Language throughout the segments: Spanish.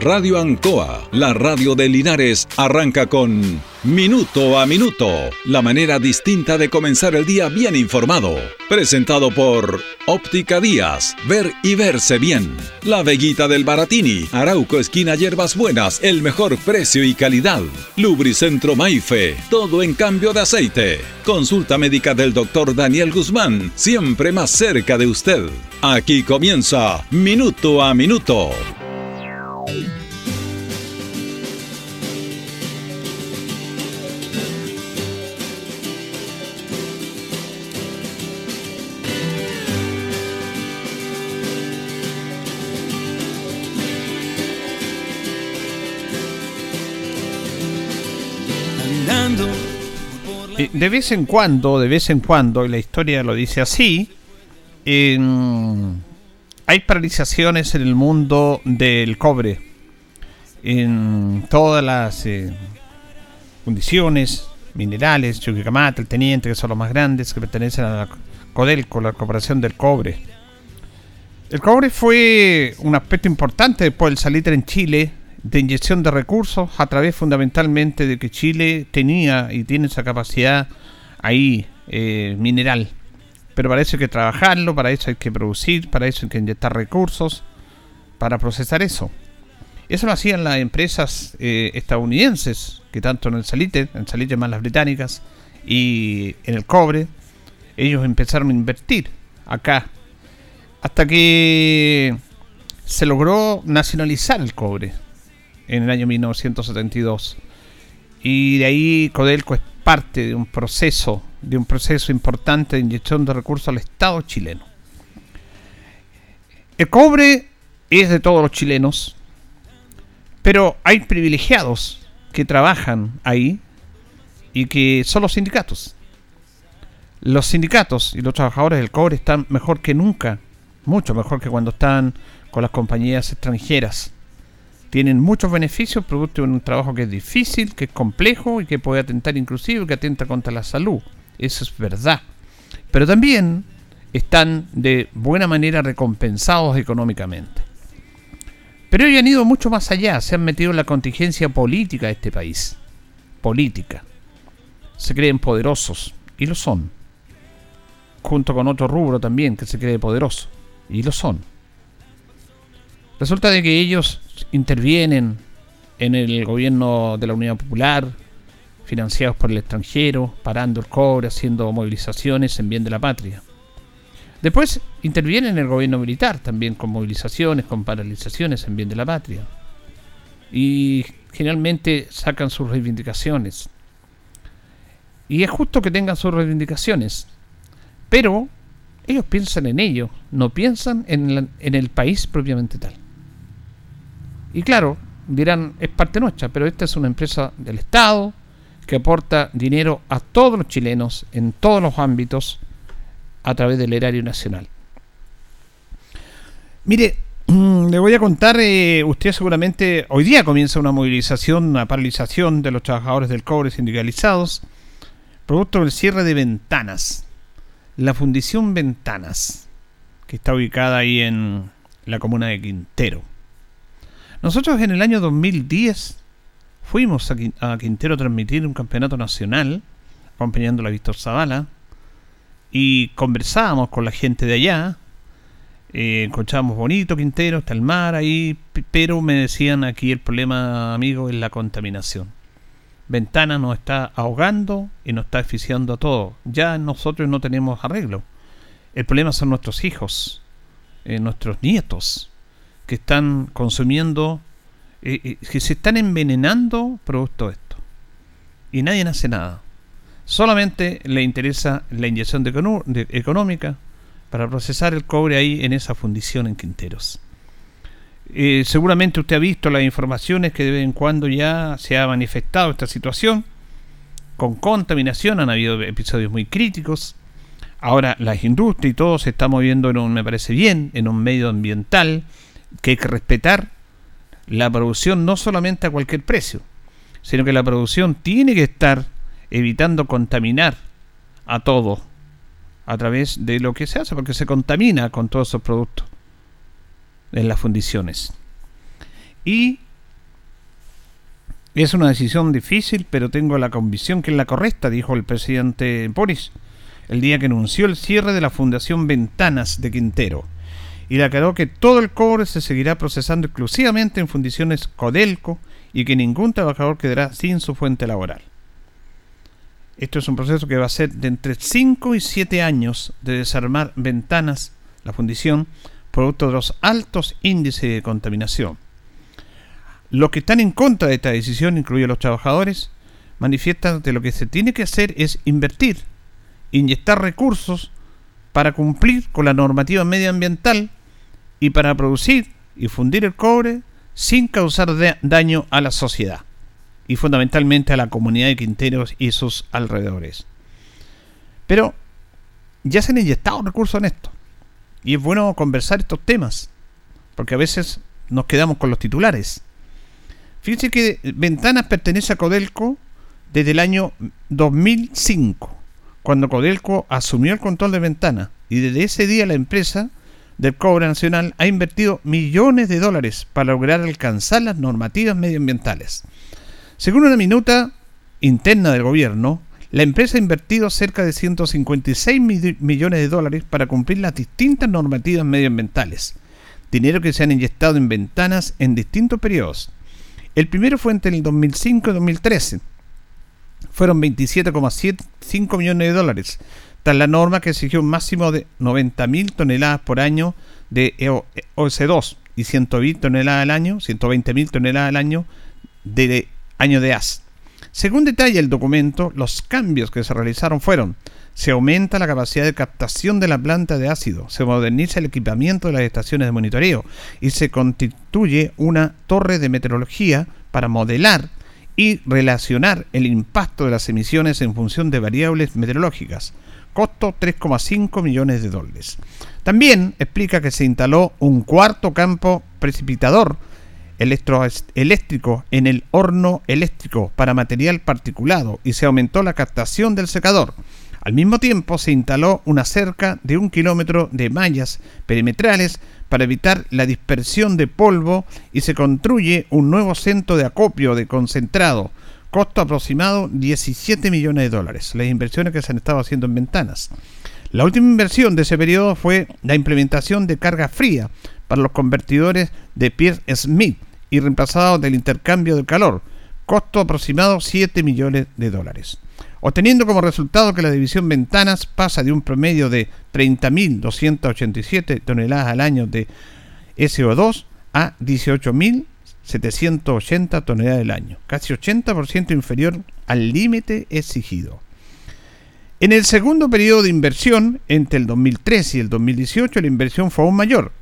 Radio Ancoa, la radio de Linares, arranca con Minuto a Minuto, la manera distinta de comenzar el día bien informado. Presentado por Óptica Díaz, ver y verse bien. La Veguita del Baratini, Arauco Esquina Hierbas Buenas, el mejor precio y calidad. Lubricentro Maife, todo en cambio de aceite. Consulta médica del doctor Daniel Guzmán, siempre más cerca de usted. Aquí comienza Minuto a Minuto. De vez en cuando, de vez en cuando, y la historia lo dice así, hay paralizaciones en el mundo del cobre. En todas las eh, condiciones, minerales, Chuquicamata, el Teniente, que son los más grandes, que pertenecen a la Codelco, la Corporación del Cobre. El cobre fue un aspecto importante después del salitre en Chile de inyección de recursos a través fundamentalmente de que Chile tenía y tiene esa capacidad ahí eh, mineral. Pero para eso hay que trabajarlo, para eso hay que producir, para eso hay que inyectar recursos, para procesar eso. Eso lo hacían las empresas eh, estadounidenses, que tanto en el salite, en salite más las británicas, y en el cobre, ellos empezaron a invertir acá. Hasta que se logró nacionalizar el cobre en el año 1972. Y de ahí Codelco es parte de un proceso, de un proceso importante de inyección de recursos al Estado chileno. El cobre es de todos los chilenos, pero hay privilegiados que trabajan ahí y que son los sindicatos. Los sindicatos y los trabajadores del cobre están mejor que nunca, mucho mejor que cuando están con las compañías extranjeras tienen muchos beneficios producto de un trabajo que es difícil, que es complejo y que puede atentar inclusive, que atenta contra la salud. Eso es verdad. Pero también están de buena manera recompensados económicamente. Pero ellos han ido mucho más allá, se han metido en la contingencia política de este país. Política. Se creen poderosos, y lo son. Junto con otro rubro también que se cree poderoso, y lo son. Resulta de que ellos intervienen en el gobierno de la Unidad Popular, financiados por el extranjero, parando el cobre, haciendo movilizaciones en bien de la patria. Después intervienen en el gobierno militar también con movilizaciones, con paralizaciones en bien de la patria. Y generalmente sacan sus reivindicaciones. Y es justo que tengan sus reivindicaciones. Pero ellos piensan en ello, no piensan en, en el país propiamente tal. Y claro, dirán, es parte nuestra, pero esta es una empresa del Estado que aporta dinero a todos los chilenos en todos los ámbitos a través del erario nacional. Mire, le voy a contar, eh, usted seguramente hoy día comienza una movilización, una paralización de los trabajadores del cobre sindicalizados, producto del cierre de ventanas. La Fundición Ventanas, que está ubicada ahí en la comuna de Quintero. Nosotros en el año 2010 fuimos a, Quintero a transmitir un campeonato nacional, acompañando a Víctor Zavala, y conversábamos con la gente de allá. Eh, encontrábamos bonito Quintero, está el mar ahí, pero me decían aquí el problema, amigo, es la contaminación. Ventana nos está ahogando y nos está asfixiando a todo. Ya nosotros no tenemos arreglo. El problema son nuestros hijos, eh, nuestros nietos que están consumiendo, eh, eh, que se están envenenando producto de esto. Y nadie hace nada. Solamente le interesa la inyección económica para procesar el cobre ahí en esa fundición en Quinteros. Eh, seguramente usted ha visto las informaciones que de vez en cuando ya se ha manifestado esta situación. Con contaminación han habido episodios muy críticos. Ahora las industrias y todo se está moviendo en un, me parece bien, en un medio ambiental que hay que respetar la producción no solamente a cualquier precio, sino que la producción tiene que estar evitando contaminar a todo a través de lo que se hace, porque se contamina con todos esos productos en las fundiciones. Y Es una decisión difícil, pero tengo la convicción que es la correcta, dijo el presidente Boris el día que anunció el cierre de la Fundación Ventanas de Quintero y declaró que todo el cobre se seguirá procesando exclusivamente en fundiciones Codelco y que ningún trabajador quedará sin su fuente laboral. Esto es un proceso que va a ser de entre 5 y 7 años de desarmar ventanas, la fundición, producto de los altos índices de contaminación. Los que están en contra de esta decisión, incluidos los trabajadores, manifiestan que lo que se tiene que hacer es invertir, inyectar recursos para cumplir con la normativa medioambiental y para producir y fundir el cobre sin causar daño a la sociedad y fundamentalmente a la comunidad de Quinteros y sus alrededores. Pero ya se han inyectado recursos en esto y es bueno conversar estos temas porque a veces nos quedamos con los titulares. Fíjense que Ventanas pertenece a Codelco desde el año 2005, cuando Codelco asumió el control de Ventanas y desde ese día la empresa del cobre nacional ha invertido millones de dólares para lograr alcanzar las normativas medioambientales. Según una minuta interna del gobierno, la empresa ha invertido cerca de 156 millones de dólares para cumplir las distintas normativas medioambientales, dinero que se han inyectado en ventanas en distintos periodos. El primero fue entre el 2005 y 2013. Fueron 27,75 millones de dólares, tras la norma que exigió un máximo de 90.000 toneladas por año de OS2 y 120 toneladas al año, 120.000 toneladas al año de año de AS. Según detalla el documento, los cambios que se realizaron fueron se aumenta la capacidad de captación de la planta de ácido, se moderniza el equipamiento de las estaciones de monitoreo y se constituye una torre de meteorología para modelar y relacionar el impacto de las emisiones en función de variables meteorológicas. Costo 3,5 millones de dólares. También explica que se instaló un cuarto campo precipitador eléctrico en el horno eléctrico para material particulado y se aumentó la captación del secador. Al mismo tiempo se instaló una cerca de un kilómetro de mallas perimetrales para evitar la dispersión de polvo y se construye un nuevo centro de acopio de concentrado, costo aproximado 17 millones de dólares, las inversiones que se han estado haciendo en ventanas. La última inversión de ese periodo fue la implementación de carga fría para los convertidores de Pierce Smith y reemplazado del intercambio de calor, costo aproximado 7 millones de dólares. Obteniendo como resultado que la división Ventanas pasa de un promedio de 30.287 toneladas al año de SO2 a 18.780 toneladas al año, casi 80% inferior al límite exigido. En el segundo periodo de inversión, entre el 2013 y el 2018, la inversión fue aún mayor,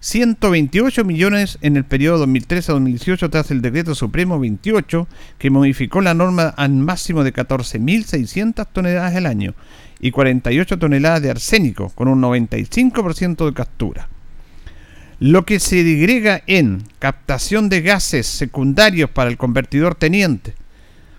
128 millones en el periodo 2013-2018 tras el decreto supremo 28 que modificó la norma al máximo de 14.600 toneladas al año y 48 toneladas de arsénico con un 95% de captura. Lo que se digrega en captación de gases secundarios para el convertidor teniente,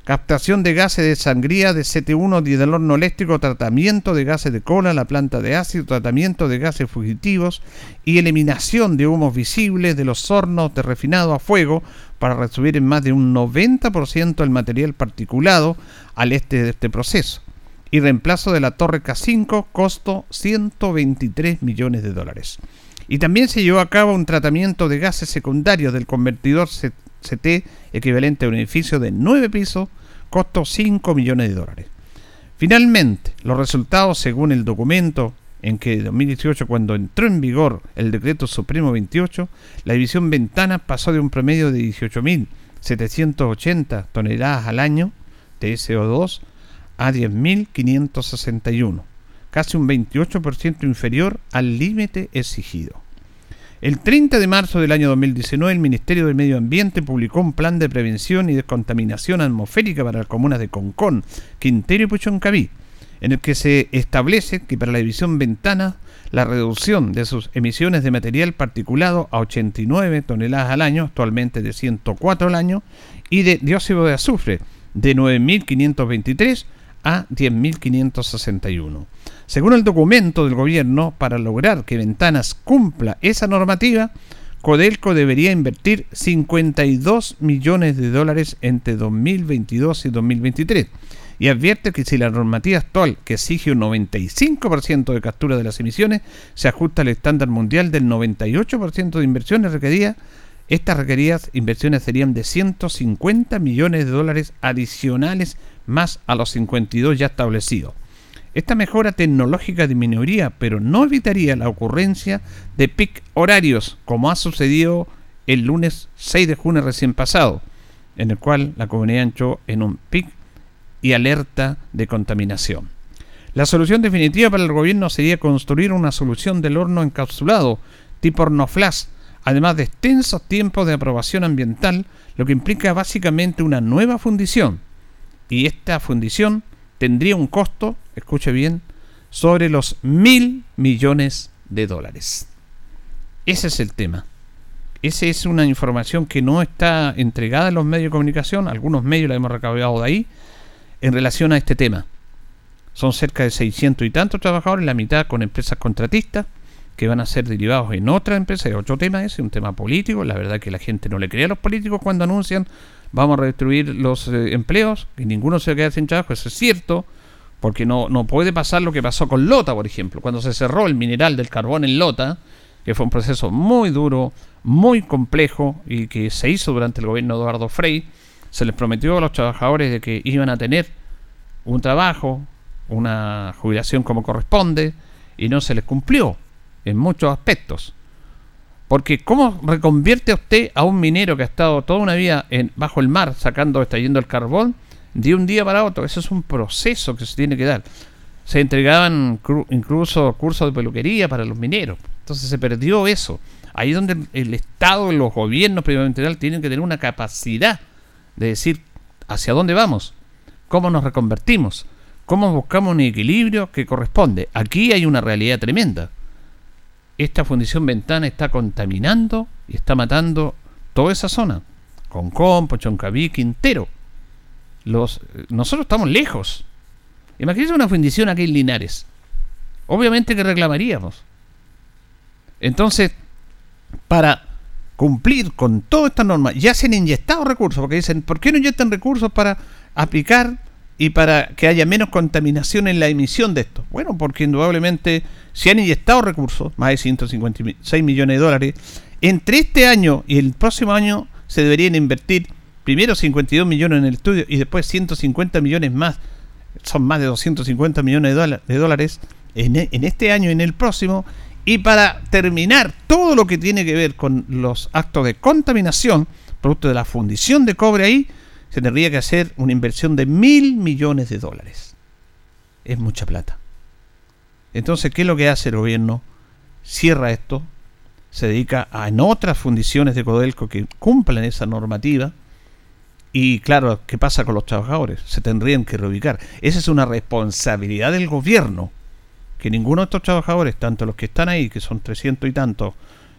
captación de gases de sangría de CT1 y del horno eléctrico, tratamiento de gases de cola, la planta de ácido, tratamiento de gases fugitivos y eliminación de humos visibles de los hornos de refinado a fuego para reducir en más de un 90% el material particulado al este de este proceso. Y reemplazo de la torre K5, costo 123 millones de dólares. Y también se llevó a cabo un tratamiento de gases secundarios del convertidor CT equivalente a un edificio de 9 pisos, costo 5 millones de dólares. Finalmente, los resultados según el documento en que en 2018, cuando entró en vigor el decreto supremo 28, la división Ventana pasó de un promedio de 18.780 toneladas al año de SO2 a 10.561, casi un 28% inferior al límite exigido. El 30 de marzo del año 2019, el Ministerio del Medio Ambiente publicó un plan de prevención y descontaminación atmosférica para las comunas de Concón, Quintero y Puchoncaví, en el que se establece que para la división Ventana la reducción de sus emisiones de material particulado a 89 toneladas al año, actualmente de 104 al año, y de dióxido de azufre de 9.523 a 10.561. Según el documento del gobierno, para lograr que Ventanas cumpla esa normativa, Codelco debería invertir 52 millones de dólares entre 2022 y 2023 y advierte que si la normativa actual, que exige un 95% de captura de las emisiones, se ajusta al estándar mundial del 98% de inversiones requeridas, estas requeridas inversiones serían de 150 millones de dólares adicionales más a los 52 ya establecidos. Esta mejora tecnológica disminuiría, pero no evitaría la ocurrencia de pic horarios, como ha sucedido el lunes 6 de junio recién pasado, en el cual la comunidad entró en un pic y alerta de contaminación. La solución definitiva para el gobierno sería construir una solución del horno encapsulado tipo hornoflash, además de extensos tiempos de aprobación ambiental, lo que implica básicamente una nueva fundición. Y esta fundición tendría un costo, escuche bien, sobre los mil millones de dólares. Ese es el tema. Esa es una información que no está entregada en los medios de comunicación, algunos medios la hemos recabado de ahí, en relación a este tema. Son cerca de 600 y tantos trabajadores, la mitad con empresas contratistas, que van a ser derivados en otra empresa, es otro tema ese, un tema político. La verdad que la gente no le cree a los políticos cuando anuncian vamos a destruir los eh, empleos, y ninguno se queda sin trabajo, eso es cierto, porque no, no puede pasar lo que pasó con Lota, por ejemplo, cuando se cerró el mineral del carbón en Lota, que fue un proceso muy duro, muy complejo y que se hizo durante el gobierno de Eduardo Frei, se les prometió a los trabajadores de que iban a tener un trabajo, una jubilación como corresponde, y no se les cumplió en muchos aspectos. Porque ¿cómo reconvierte usted a un minero que ha estado toda una vida en, bajo el mar sacando, extrayendo el carbón, de un día para otro? Eso es un proceso que se tiene que dar. Se entregaban incluso cursos de peluquería para los mineros. Entonces se perdió eso. Ahí es donde el Estado, los gobiernos primeramente tienen que tener una capacidad de decir hacia dónde vamos, cómo nos reconvertimos, cómo buscamos un equilibrio que corresponde. Aquí hay una realidad tremenda. Esta fundición ventana está contaminando y está matando toda esa zona. con Compo, Choncaví, Quintero. Los, nosotros estamos lejos. Imagínense una fundición aquí en Linares. Obviamente que reclamaríamos. Entonces, para cumplir con todas estas normas. Ya se han inyectado recursos, porque dicen, ¿por qué no inyectan recursos para aplicar y para que haya menos contaminación en la emisión de esto? Bueno, porque indudablemente se han inyectado recursos, más de 156 millones de dólares. Entre este año y el próximo año se deberían invertir primero 52 millones en el estudio y después 150 millones más. Son más de 250 millones de dólares en, en este año y en el próximo y para terminar todo lo que tiene que ver con los actos de contaminación, producto de la fundición de cobre ahí, se tendría que hacer una inversión de mil millones de dólares. Es mucha plata. Entonces, ¿qué es lo que hace el gobierno? Cierra esto, se dedica a en otras fundiciones de Codelco que cumplan esa normativa. Y claro, ¿qué pasa con los trabajadores? Se tendrían que reubicar. Esa es una responsabilidad del gobierno que ninguno de estos trabajadores, tanto los que están ahí, que son 300 y tantos,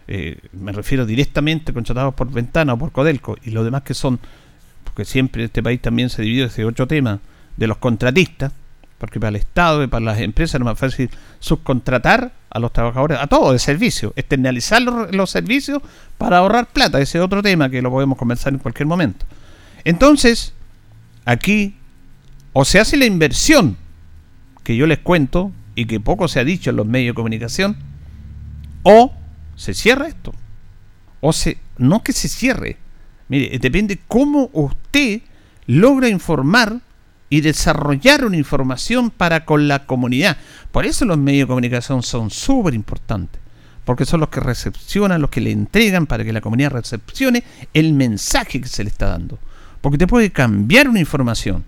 eh, me refiero directamente contratados por Ventana o por Codelco, y los demás que son, porque siempre este país también se divide ese ocho temas, de los contratistas, porque para el Estado y para las empresas es más fácil subcontratar a los trabajadores, a todo el servicio, externalizar los, los servicios para ahorrar plata, ese es otro tema que lo podemos conversar en cualquier momento. Entonces, aquí o se hace la inversión que yo les cuento, y que poco se ha dicho en los medios de comunicación, o se cierra esto, o se, no que se cierre, mire, depende cómo usted logra informar y desarrollar una información para con la comunidad. Por eso los medios de comunicación son súper importantes, porque son los que recepcionan, los que le entregan para que la comunidad recepcione el mensaje que se le está dando. Porque te puede cambiar una información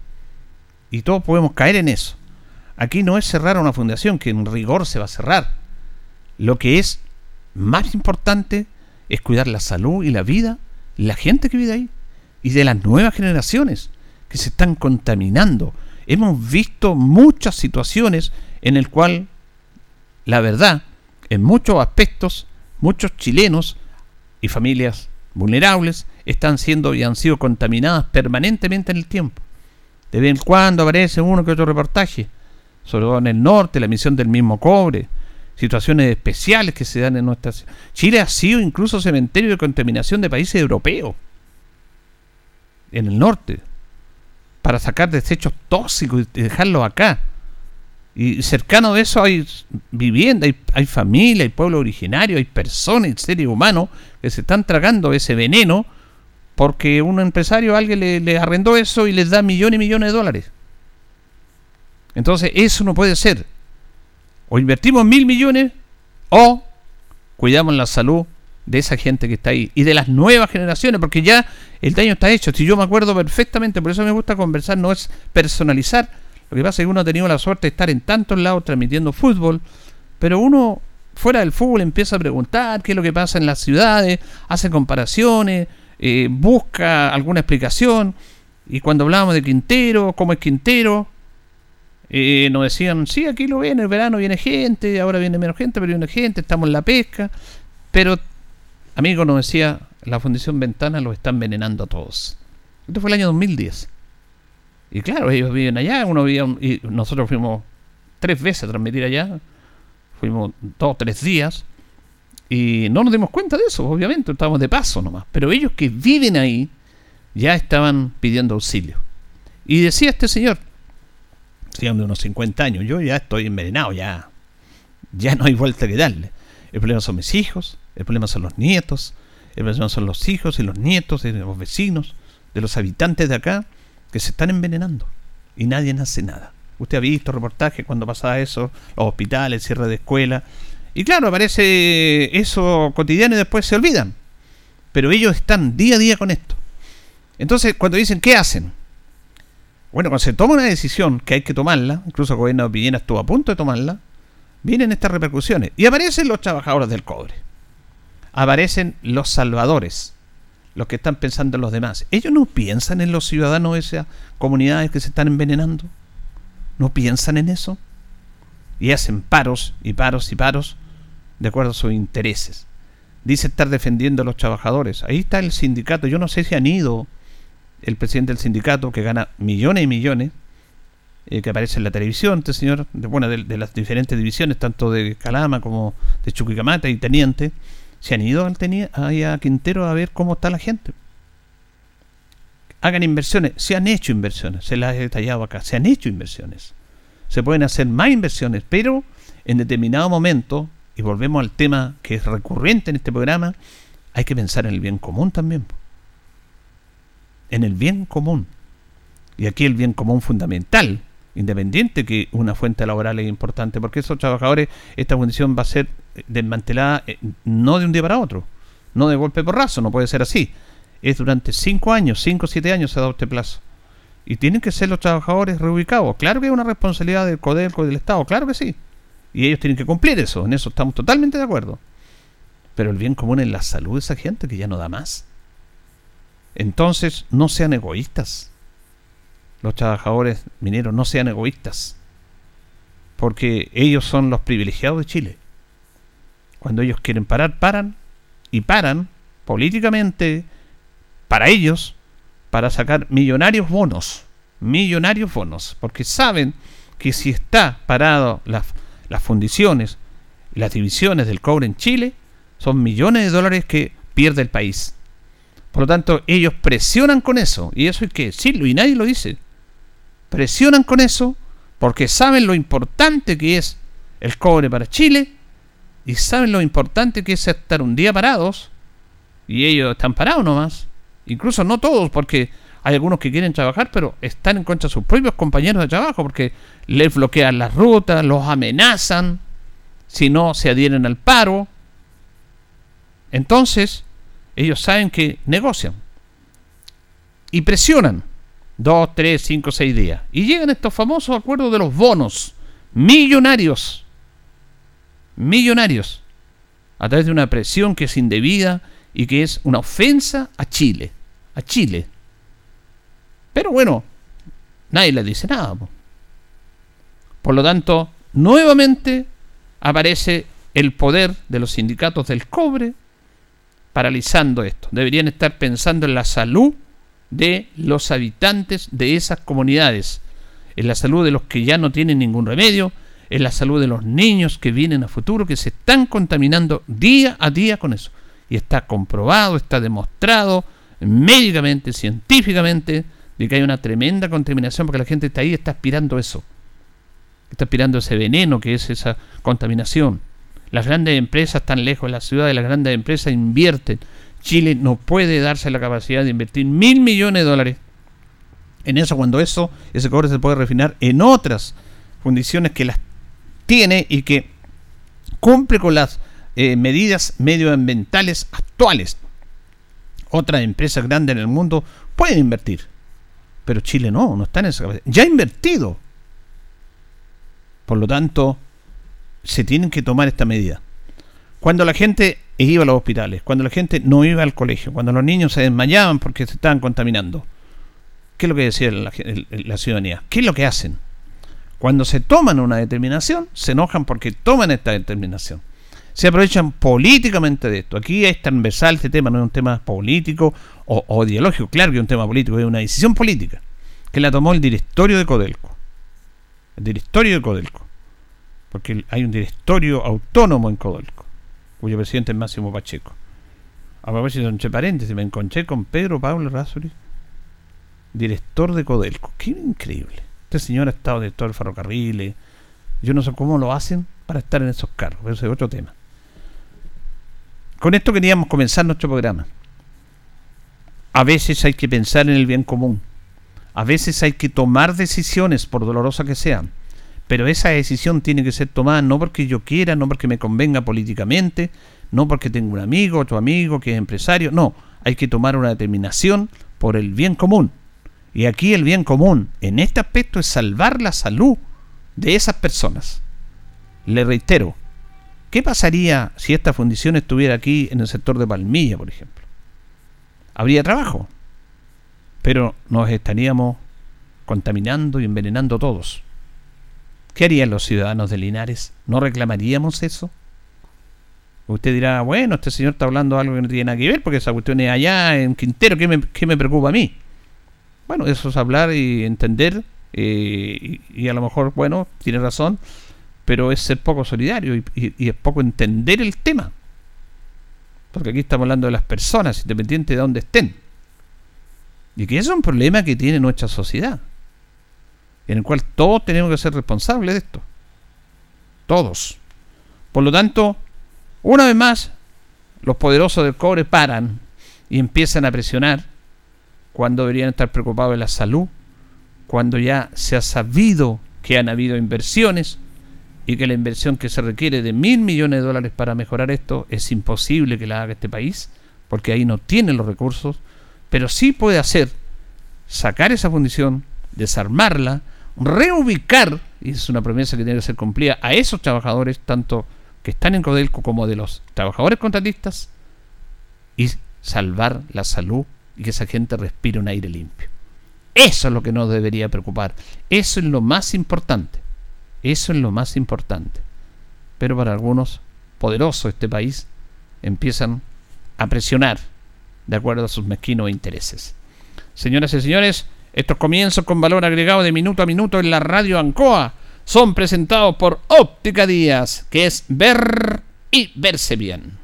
y todos podemos caer en eso. Aquí no es cerrar una fundación, que en rigor se va a cerrar. Lo que es más importante es cuidar la salud y la vida la gente que vive ahí y de las nuevas generaciones que se están contaminando. Hemos visto muchas situaciones en el cual, la verdad, en muchos aspectos, muchos chilenos y familias vulnerables están siendo y han sido contaminadas permanentemente en el tiempo. De vez en cuando aparece uno que otro reportaje, sobre todo en el norte, la emisión del mismo cobre, situaciones especiales que se dan en nuestra Chile ha sido incluso cementerio de contaminación de países europeos en el norte para sacar desechos tóxicos y dejarlos acá. Y cercano de eso hay vivienda, hay, hay familia, hay pueblo originario, hay personas, hay seres humanos que se están tragando ese veneno porque un empresario, alguien le, le arrendó eso y les da millones y millones de dólares. Entonces, eso no puede ser. O invertimos mil millones o cuidamos la salud de esa gente que está ahí y de las nuevas generaciones, porque ya el daño está hecho. Si yo me acuerdo perfectamente, por eso me gusta conversar, no es personalizar lo que pasa es que uno ha tenido la suerte de estar en tantos lados transmitiendo fútbol, pero uno fuera del fútbol empieza a preguntar qué es lo que pasa en las ciudades, hace comparaciones, eh, busca alguna explicación. Y cuando hablábamos de Quintero, cómo es Quintero, eh, nos decían, sí, aquí lo ven, el verano viene gente, ahora viene menos gente, pero viene gente, estamos en la pesca. Pero, amigo, nos decía, la Fundación Ventana los está envenenando a todos. Esto fue el año 2010. Y claro, ellos viven allá, uno y nosotros fuimos tres veces a transmitir allá, fuimos dos, tres días, y no nos dimos cuenta de eso, obviamente, estábamos de paso nomás. Pero ellos que viven ahí ya estaban pidiendo auxilio. Y decía este señor, señor de unos 50 años, yo ya estoy envenenado, ya, ya no hay vuelta que darle. El problema son mis hijos, el problema son los nietos, el problema son los hijos y los nietos de los vecinos, de los habitantes de acá, que se están envenenando y nadie hace nada. Usted ha visto reportajes cuando pasaba eso, los hospitales, cierre de escuela. Y claro, aparece eso cotidiano y después se olvidan. Pero ellos están día a día con esto. Entonces, cuando dicen, ¿qué hacen? Bueno, cuando se toma una decisión que hay que tomarla, incluso el gobierno de Villena estuvo a punto de tomarla, vienen estas repercusiones. Y aparecen los trabajadores del cobre. Aparecen los salvadores los que están pensando en los demás. Ellos no piensan en los ciudadanos de esas comunidades que se están envenenando. No piensan en eso. Y hacen paros y paros y paros de acuerdo a sus intereses. Dice estar defendiendo a los trabajadores. Ahí está el sindicato. Yo no sé si han ido el presidente del sindicato que gana millones y millones, eh, que aparece en la televisión, este señor, de, bueno, de, las diferentes divisiones, tanto de Calama como de Chuquicamata y Teniente se han ido ahí a Quintero a ver cómo está la gente. Hagan inversiones. Se han hecho inversiones. Se las he detallado acá. Se han hecho inversiones. Se pueden hacer más inversiones, pero en determinado momento, y volvemos al tema que es recurrente en este programa, hay que pensar en el bien común también. En el bien común. Y aquí el bien común fundamental independiente que una fuente laboral es importante, porque esos trabajadores, esta condición va a ser desmantelada eh, no de un día para otro, no de golpe porrazo, no puede ser así. Es durante cinco años, cinco o siete años se ha dado este plazo. Y tienen que ser los trabajadores reubicados. Claro que es una responsabilidad del CODERCO y del Estado, claro que sí. Y ellos tienen que cumplir eso, en eso estamos totalmente de acuerdo. Pero el bien común es la salud de esa gente que ya no da más. Entonces, no sean egoístas. Los trabajadores mineros no sean egoístas, porque ellos son los privilegiados de Chile. Cuando ellos quieren parar, paran, y paran políticamente para ellos, para sacar millonarios bonos, millonarios bonos, porque saben que si está parado las, las fundiciones, las divisiones del cobre en Chile, son millones de dólares que pierde el país. Por lo tanto, ellos presionan con eso, y eso hay que decirlo, y nadie lo dice presionan con eso porque saben lo importante que es el cobre para Chile y saben lo importante que es estar un día parados y ellos están parados nomás. Incluso no todos porque hay algunos que quieren trabajar pero están en contra de sus propios compañeros de trabajo porque les bloquean las rutas, los amenazan, si no se adhieren al paro. Entonces, ellos saben que negocian y presionan dos, tres, cinco, seis días. Y llegan estos famosos acuerdos de los bonos millonarios. Millonarios. A través de una presión que es indebida y que es una ofensa a Chile. A Chile. Pero bueno, nadie le dice nada. Por lo tanto, nuevamente aparece el poder de los sindicatos del cobre paralizando esto. Deberían estar pensando en la salud de los habitantes de esas comunidades, en la salud de los que ya no tienen ningún remedio, en la salud de los niños que vienen a futuro, que se están contaminando día a día con eso. Y está comprobado, está demostrado médicamente, científicamente, de que hay una tremenda contaminación porque la gente está ahí está aspirando eso. Está aspirando ese veneno que es esa contaminación. Las grandes empresas están lejos de la ciudad, de las grandes empresas invierten. Chile no puede darse la capacidad de invertir mil millones de dólares en eso cuando eso, ese cobre se puede refinar en otras condiciones que las tiene y que cumple con las eh, medidas medioambientales actuales. Otras empresas grandes en el mundo pueden invertir, pero Chile no, no está en esa capacidad. Ya ha invertido. Por lo tanto, se tienen que tomar esta medida. Cuando la gente iba a los hospitales, cuando la gente no iba al colegio, cuando los niños se desmayaban porque se estaban contaminando, ¿qué es lo que decía la, ciudadanía? ¿Qué es lo que hacen? Cuando se toman una determinación, se enojan porque toman esta determinación. Se aprovechan políticamente de esto. Aquí es transversal este tema, no es un tema político o, o ideológico. Claro que es un tema político, es una decisión política que la tomó el directorio de Codelco. El directorio de Codelco. Porque hay un directorio autónomo en Codelco, cuyo presidente es Máximo Pacheco. A propósito, entre paréntesis, me encontré con Pedro Pablo Razuri, director de Codelco. Qué increíble. Este señor ha estado director de ferrocarriles. Yo no sé cómo lo hacen para estar en esos cargos, pero ese es otro tema. Con esto queríamos comenzar nuestro programa. A veces hay que pensar en el bien común. A veces hay que tomar decisiones, por dolorosas que sean. Pero esa decisión tiene que ser tomada no porque yo quiera, no porque me convenga políticamente, no porque tengo un amigo, otro amigo que es empresario. No, hay que tomar una determinación por el bien común. Y aquí el bien común en este aspecto es salvar la salud de esas personas. Le reitero, ¿qué pasaría si esta fundición estuviera aquí en el sector de Palmilla, por ejemplo? Habría trabajo, pero nos estaríamos contaminando y envenenando todos. ¿Qué harían los ciudadanos de Linares? ¿No reclamaríamos eso? Usted dirá, bueno, este señor está hablando algo que no tiene nada que ver, porque esa cuestión es allá en Quintero, ¿qué me, qué me preocupa a mí? Bueno, eso es hablar y entender, eh, y, a lo mejor, bueno, tiene razón, pero es ser poco solidario y, es poco entender el tema. Porque aquí estamos hablando de las personas, independiente de dónde estén. Y que es un problema que tiene nuestra sociedad. En el cual todos tenemos que ser responsables de esto. Todos. Por lo tanto, una vez más, los poderosos del cobre paran y empiezan a presionar cuando deberían estar preocupados de la salud, cuando ya se ha sabido que han habido inversiones y que la inversión que se requiere de mil millones de dólares para mejorar esto es imposible que la haga este país, porque ahí no tiene los recursos, pero sí puede hacer sacar esa fundición, desarmarla, reubicar, y es una promesa que tiene que ser cumplida, a esos trabajadores, tanto que están en Codelco como de los trabajadores contratistas, y salvar la salud y que esa gente respire un aire limpio. Eso es lo que nos debería preocupar. Eso es lo más importante. Eso es lo más importante. Pero para algunos poderosos de este país empiezan a presionar de acuerdo a sus mezquinos intereses. Señoras y señores, estos comienzos con valor agregado de minuto a minuto en la radio Ancoa son presentados por Óptica Díaz, que es ver y verse bien.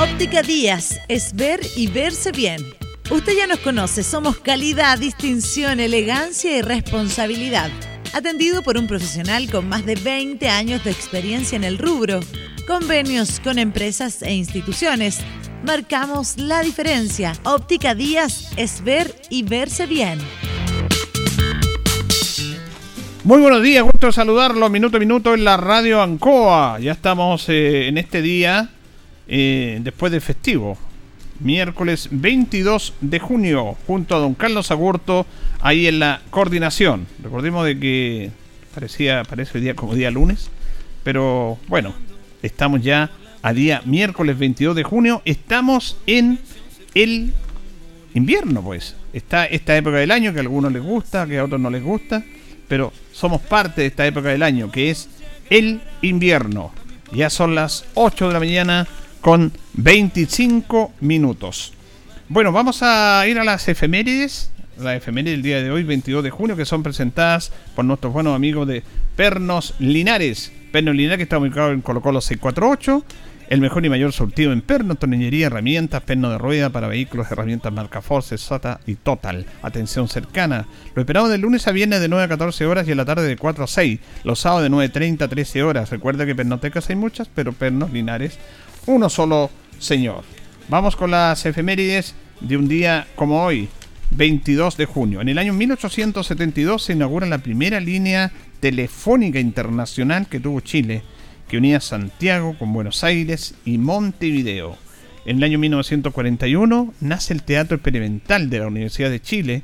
Óptica Díaz es ver y verse bien. Usted ya nos conoce, somos calidad, distinción, elegancia y responsabilidad. Atendido por un profesional con más de 20 años de experiencia en el rubro, convenios con empresas e instituciones. Marcamos la diferencia. Óptica Díaz es ver y verse bien. Muy buenos días, gusto saludarlo minuto a minuto en la radio Ancoa. Ya estamos eh, en este día eh, después del festivo. Miércoles 22 de junio, junto a don Carlos Agurto, ahí en la coordinación. Recordemos de que parecía, parece hoy día como día lunes, pero bueno, estamos ya a día miércoles 22 de junio, estamos en el invierno, pues. Está esta época del año que a algunos les gusta, que a otros no les gusta, pero somos parte de esta época del año, que es el invierno. Ya son las 8 de la mañana con 25 minutos. Bueno, vamos a ir a las efemérides. la efeméride del día de hoy, 22 de junio, que son presentadas por nuestros buenos amigos de Pernos Linares. Pernos Linares que está ubicado en Colo Colo 648 el mejor y mayor surtido en perno, tornillería, herramientas, perno de rueda para vehículos, herramientas marca Force, SATA y Total. Atención cercana. Lo esperamos de lunes a viernes de 9 a 14 horas y en la tarde de 4 a 6. Los sábados de 9.30 a 13 horas. Recuerda que pernotecas hay muchas, pero pernos linares, uno solo señor. Vamos con las efemérides de un día como hoy, 22 de junio. En el año 1872 se inaugura la primera línea telefónica internacional que tuvo Chile que unía Santiago con Buenos Aires y Montevideo. En el año 1941 nace el Teatro Experimental de la Universidad de Chile,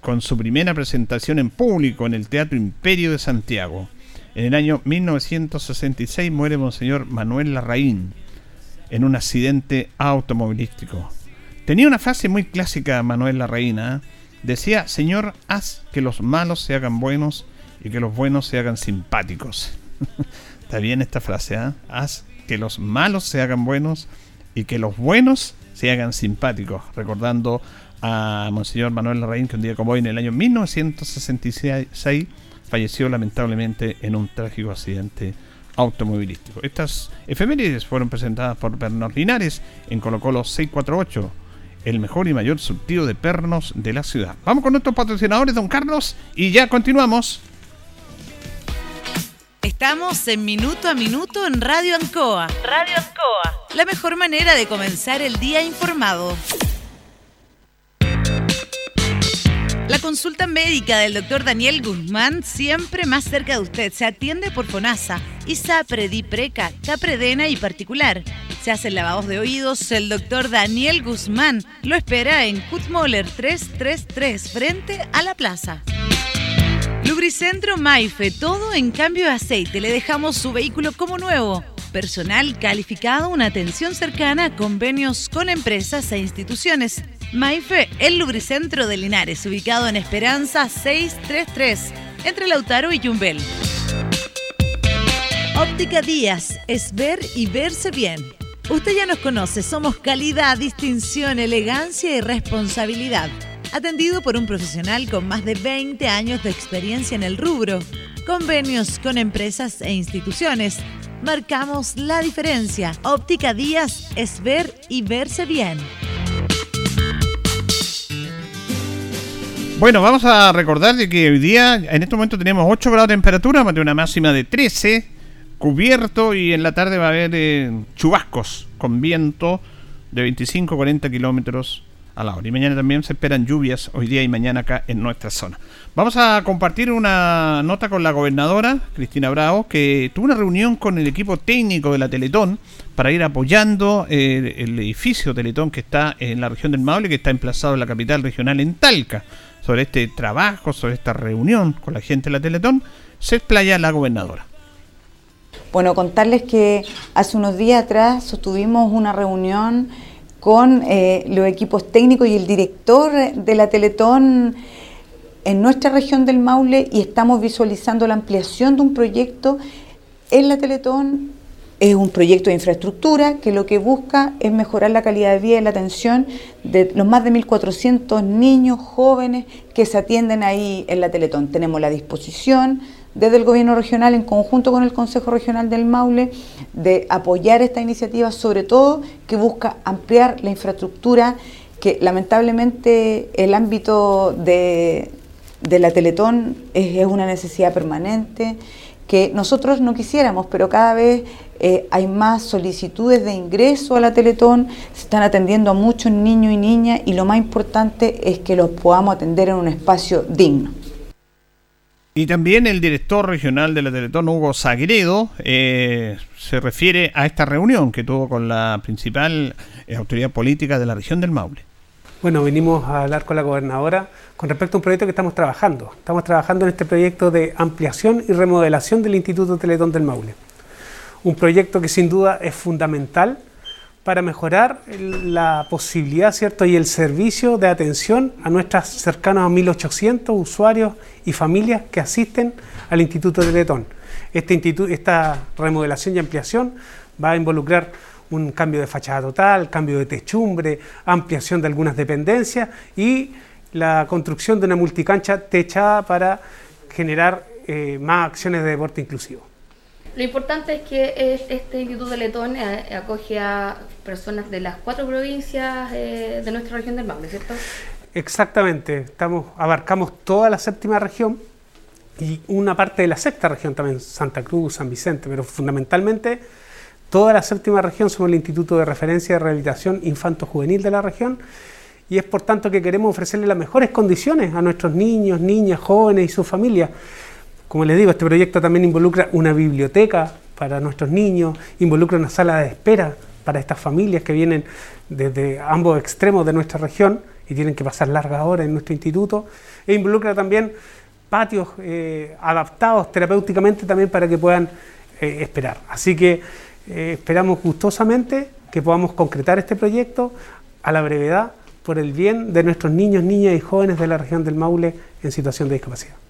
con su primera presentación en público en el Teatro Imperio de Santiago. En el año 1966 muere Monseñor Manuel Larraín en un accidente automovilístico. Tenía una frase muy clásica Manuel Larraín. ¿eh? Decía, Señor, haz que los malos se hagan buenos y que los buenos se hagan simpáticos. Está bien esta frase, ¿ah? Haz que los malos se hagan buenos y que los buenos se hagan simpáticos. Recordando a Monseñor Manuel Larraín, que un día como hoy, en el año 1966, falleció lamentablemente en un trágico accidente automovilístico. Estas efemérides fueron presentadas por Bernard Linares en Colo Colo 648, el mejor y mayor surtido de pernos de la ciudad. Vamos con nuestros patrocinadores, don Carlos, y ya continuamos. Estamos en Minuto a Minuto en Radio Ancoa. Radio Ancoa. La mejor manera de comenzar el día informado. La consulta médica del doctor Daniel Guzmán siempre más cerca de usted. Se atiende por FONASA, ISAPRE, DIPRECA, CAPREDENA y particular. Se hacen lavados de oídos. El doctor Daniel Guzmán lo espera en Kutmoller 333 frente a la plaza. Lubricentro Maife, todo en cambio de aceite. Le dejamos su vehículo como nuevo. Personal calificado, una atención cercana, convenios con empresas e instituciones. Maife, el lubricentro de Linares, ubicado en Esperanza 633, entre Lautaro y Yumbel. Óptica Díaz, es ver y verse bien. Usted ya nos conoce, somos calidad, distinción, elegancia y responsabilidad atendido por un profesional con más de 20 años de experiencia en el rubro, convenios con empresas e instituciones. Marcamos la diferencia. Óptica Díaz es ver y verse bien. Bueno, vamos a recordar de que hoy día, en este momento tenemos 8 grados de temperatura, más de una máxima de 13, cubierto y en la tarde va a haber eh, chubascos con viento de 25-40 kilómetros a la hora. Y mañana también se esperan lluvias hoy día y mañana acá en nuestra zona. Vamos a compartir una nota con la gobernadora, Cristina Bravo, que tuvo una reunión con el equipo técnico de la Teletón para ir apoyando eh, el edificio Teletón que está en la región del Maule, que está emplazado en la capital regional en Talca. Sobre este trabajo, sobre esta reunión con la gente de la Teletón, se explaya la gobernadora. Bueno, contarles que hace unos días atrás sostuvimos una reunión con eh, los equipos técnicos y el director de la Teletón en nuestra región del Maule y estamos visualizando la ampliación de un proyecto en la Teletón. Es un proyecto de infraestructura que lo que busca es mejorar la calidad de vida y la atención de los más de 1.400 niños jóvenes que se atienden ahí en la Teletón. Tenemos la disposición desde el gobierno regional en conjunto con el Consejo Regional del Maule de apoyar esta iniciativa, sobre todo que busca ampliar la infraestructura que lamentablemente el ámbito de, la Teletón es, una necesidad permanente que nosotros no quisiéramos, pero cada vez eh, hay más solicitudes de ingreso a la Teletón, se están atendiendo a muchos niños y niñas y lo más importante es que los podamos atender en un espacio digno. Y también el director regional de la Teletón, Hugo Sagredo, eh, se refiere a esta reunión que tuvo con la principal eh, autoridad política de la región del Maule. Bueno, venimos a hablar con la gobernadora con respecto a un proyecto que estamos trabajando. Estamos trabajando en este proyecto de ampliación y remodelación del Instituto Teletón del Maule. Un proyecto que sin duda es fundamental para mejorar la posibilidad ¿cierto? y el servicio de atención a nuestros cercanos a 1.800 usuarios y familias que asisten al Instituto de. Este instituto, esta remodelación y ampliación va a involucrar un cambio de fachada total, cambio de techumbre, ampliación de algunas dependencias y la construcción de una multicancha techada para generar eh, más acciones de deporte inclusivo. Lo importante es que este Instituto de Letón eh, acoge a personas de las cuatro provincias eh, de nuestra región del Maule, ¿cierto? Exactamente, estamos, abarcamos toda la séptima región y una parte de la sexta región también, Santa Cruz, San Vicente, pero fundamentalmente toda la séptima región somos el Instituto de Referencia de Rehabilitación Infanto-Juvenil de la región y es por tanto que queremos ofrecerle las mejores condiciones a nuestros niños, niñas, jóvenes y sus familias. Como les digo, este proyecto también involucra una biblioteca para nuestros niños, involucra una sala de espera para estas familias que vienen desde ambos extremos de nuestra región y tienen que pasar largas horas en nuestro instituto, e involucra también patios eh, adaptados terapéuticamente también para que puedan eh, esperar. Así que eh, esperamos gustosamente que podamos concretar este proyecto a la brevedad por el bien de nuestros niños, niñas y jóvenes de la región del Maule en situación de discapacidad.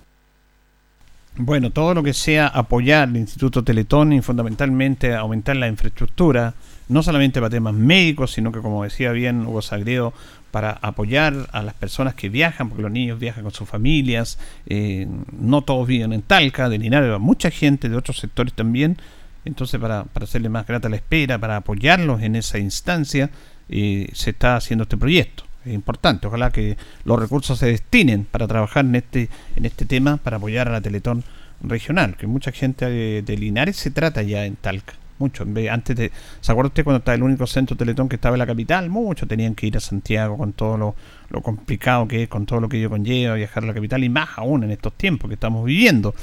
Bueno, todo lo que sea apoyar el Instituto Teletón y fundamentalmente aumentar la infraestructura, no solamente para temas médicos, sino que como decía bien Hugo Sagredo, para apoyar a las personas que viajan, porque los niños viajan con sus familias, eh, no todos viven en Talca, de Linares, mucha gente de otros sectores también, entonces para, para hacerle más grata la espera, para apoyarlos en esa instancia, se está haciendo este proyecto. Es importante, ojalá que los recursos se destinen para trabajar en este, en este tema, para apoyar a la Teletón regional, que mucha gente de, Linares se trata ya en Talca. Mucho, antes de, ¿se acuerda usted cuando estaba el único centro Teletón que estaba en la capital? Muchos tenían que ir a Santiago con todo lo, lo complicado que es, con todo lo que ello conlleva viajar a la capital y más aún en estos tiempos que estamos viviendo.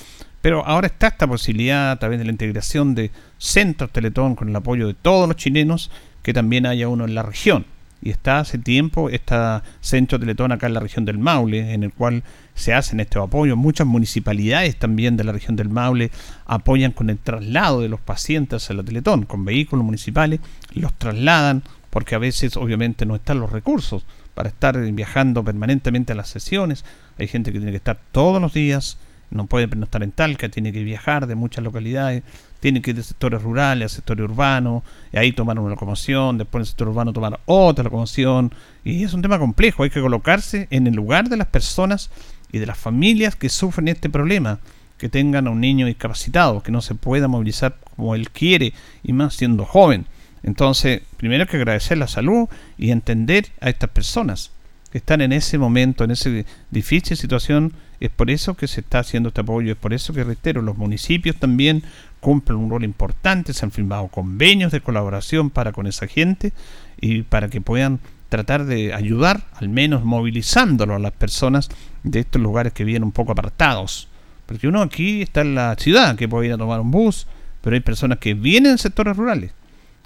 Pero ahora está esta posibilidad a través de la integración de centros Teletón con el apoyo de todos los chilenos que también haya uno en la región. Y está hace tiempo este centro Teletón acá en la región del Maule, en el cual se hacen estos apoyos. Muchas municipalidades también de la región del Maule apoyan con el traslado de los pacientes a la Teletón, con vehículos municipales, los trasladan, porque a veces obviamente no están los recursos para estar viajando permanentemente a las sesiones. Hay gente que tiene que estar todos los días, no puede no estar en Talca, tiene que viajar de muchas localidades tienen que ir de sectores rurales a sectores urbanos, y ahí tomar una locomoción, después en el sector urbano tomar otra locomoción, y es un tema complejo, hay que colocarse en el lugar de las personas y de las familias que sufren este problema, que tengan a un niño discapacitado, que no se pueda movilizar como él quiere, y más siendo joven. Entonces, primero hay que agradecer la salud y entender a estas personas que están en ese momento, en esa difícil situación, es por eso que se está haciendo este apoyo, es por eso que reitero, los municipios también cumplen un rol importante, se han firmado convenios de colaboración para con esa gente y para que puedan tratar de ayudar, al menos movilizándolo a las personas de estos lugares que vienen un poco apartados. Porque uno aquí está en la ciudad, que puede ir a tomar un bus, pero hay personas que vienen en sectores rurales,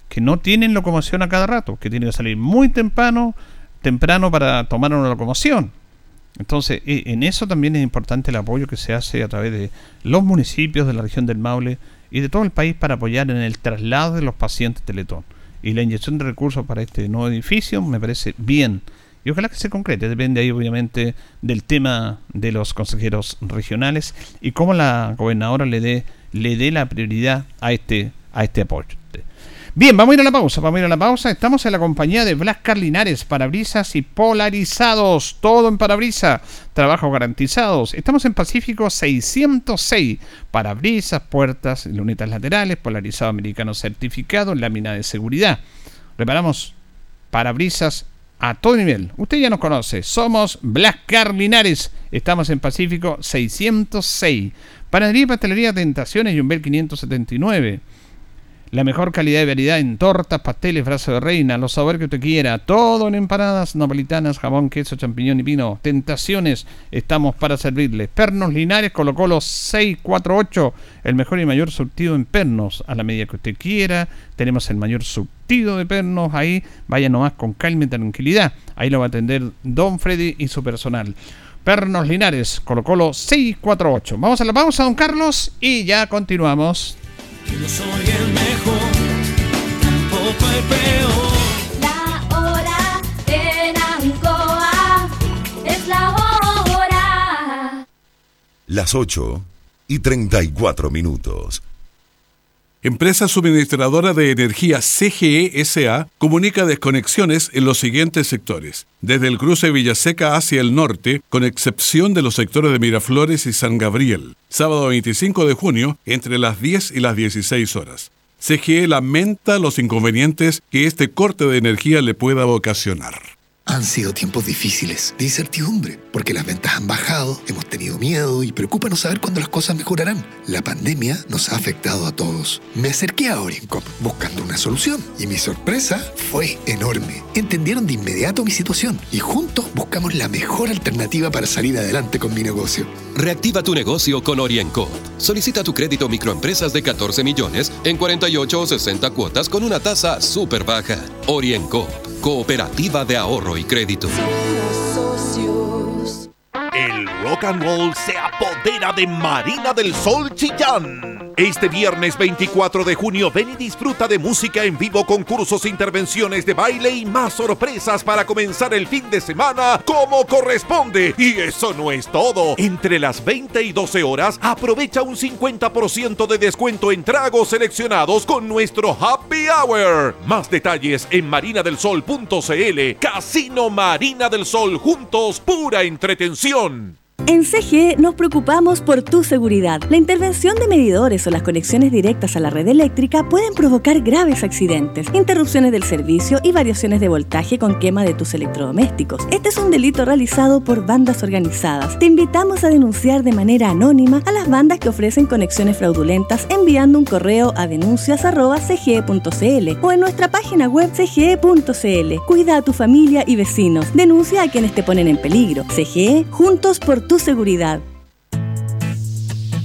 que no tienen locomoción a cada rato, que tienen que salir muy temprano, temprano para tomar una locomoción. Entonces, e, en eso también es importante el apoyo que se hace a través de los municipios de la región del Maule y de todo el país para apoyar en el traslado de los pacientes Teletón. Y la inyección de recursos para este nuevo edificio me parece bien. Y ojalá que se concrete. Depende ahí obviamente del tema de los consejeros regionales y cómo la gobernadora le dé le dé la prioridad a este a este apoyo. Bien, vamos a ir a la pausa, vamos a ir a la pausa. Estamos en la compañía de Blas Carlinares, parabrisas y polarizados, todo en parabrisa, trabajos garantizados. Estamos en Pacífico 606, parabrisas, puertas, lunetas laterales, polarizado americano certificado, lámina de seguridad. Reparamos parabrisas a todo nivel. Usted ya nos conoce, somos Blas Carlinares, estamos en Pacífico 606. Panadería y pastelería Tentaciones y Umbel 579. La mejor calidad y variedad en tortas, pasteles, brazo de reina, los sabores que usted quiera. Todo en empanadas napolitanas, jamón, queso, champiñón y vino. Tentaciones, estamos para servirles. Pernos Linares, Colo Colo 648. El mejor y mayor surtido en pernos. A la medida que usted quiera. Tenemos el mayor surtido de pernos ahí. Vaya nomás con calma y tranquilidad. Ahí lo va a atender Don Freddy y su personal. Pernos Linares, Colo Colo 648. Vamos a la pausa, don Carlos, y ya continuamos. No soy el mejor, tampoco el peor. La hora en Ancoa es la hora. Las 8 y 34 minutos. Empresa suministradora de energía CGE SA comunica desconexiones en los siguientes sectores. Desde el cruce Villaseca hacia el norte, con excepción de los sectores de Miraflores y San Gabriel. Sábado 25 de junio, entre las 10 y las 16 horas. CGE lamenta los inconvenientes que este corte de energía le pueda ocasionar. Han sido tiempos difíciles, de incertidumbre, porque las ventas han bajado, hemos tenido miedo y preocupa no saber cuándo las cosas mejorarán. La pandemia nos ha afectado a todos. Me acerqué a Oriencop buscando una solución y mi sorpresa fue enorme. Entendieron de inmediato mi situación y juntos buscamos la mejor alternativa para salir adelante con mi negocio. Reactiva tu negocio con Orienco. Solicita tu crédito microempresas de 14 millones en 48 o 60 cuotas con una tasa súper baja. Orienco, cooperativa de ahorro y crédito. El rock and roll se apodera de Marina del Sol Chillán. Este viernes 24 de junio ven y disfruta de música en vivo, concursos, intervenciones de baile y más sorpresas para comenzar el fin de semana como corresponde. Y eso no es todo. Entre las 20 y 12 horas aprovecha un 50% de descuento en tragos seleccionados con nuestro Happy Hour. Más detalles en marinadelsol.cl. Casino Marina del Sol juntos, pura entretención. En CGE nos preocupamos por tu seguridad. La intervención de medidores o las conexiones directas a la red eléctrica pueden provocar graves accidentes, interrupciones del servicio y variaciones de voltaje con quema de tus electrodomésticos. Este es un delito realizado por bandas organizadas. Te invitamos a denunciar de manera anónima a las bandas que ofrecen conexiones fraudulentas enviando un correo a denuncias.cge.cl o en nuestra página web cge.cl. Cuida a tu familia y vecinos. Denuncia a quienes te ponen en peligro. CGE, juntos por tu seguridad.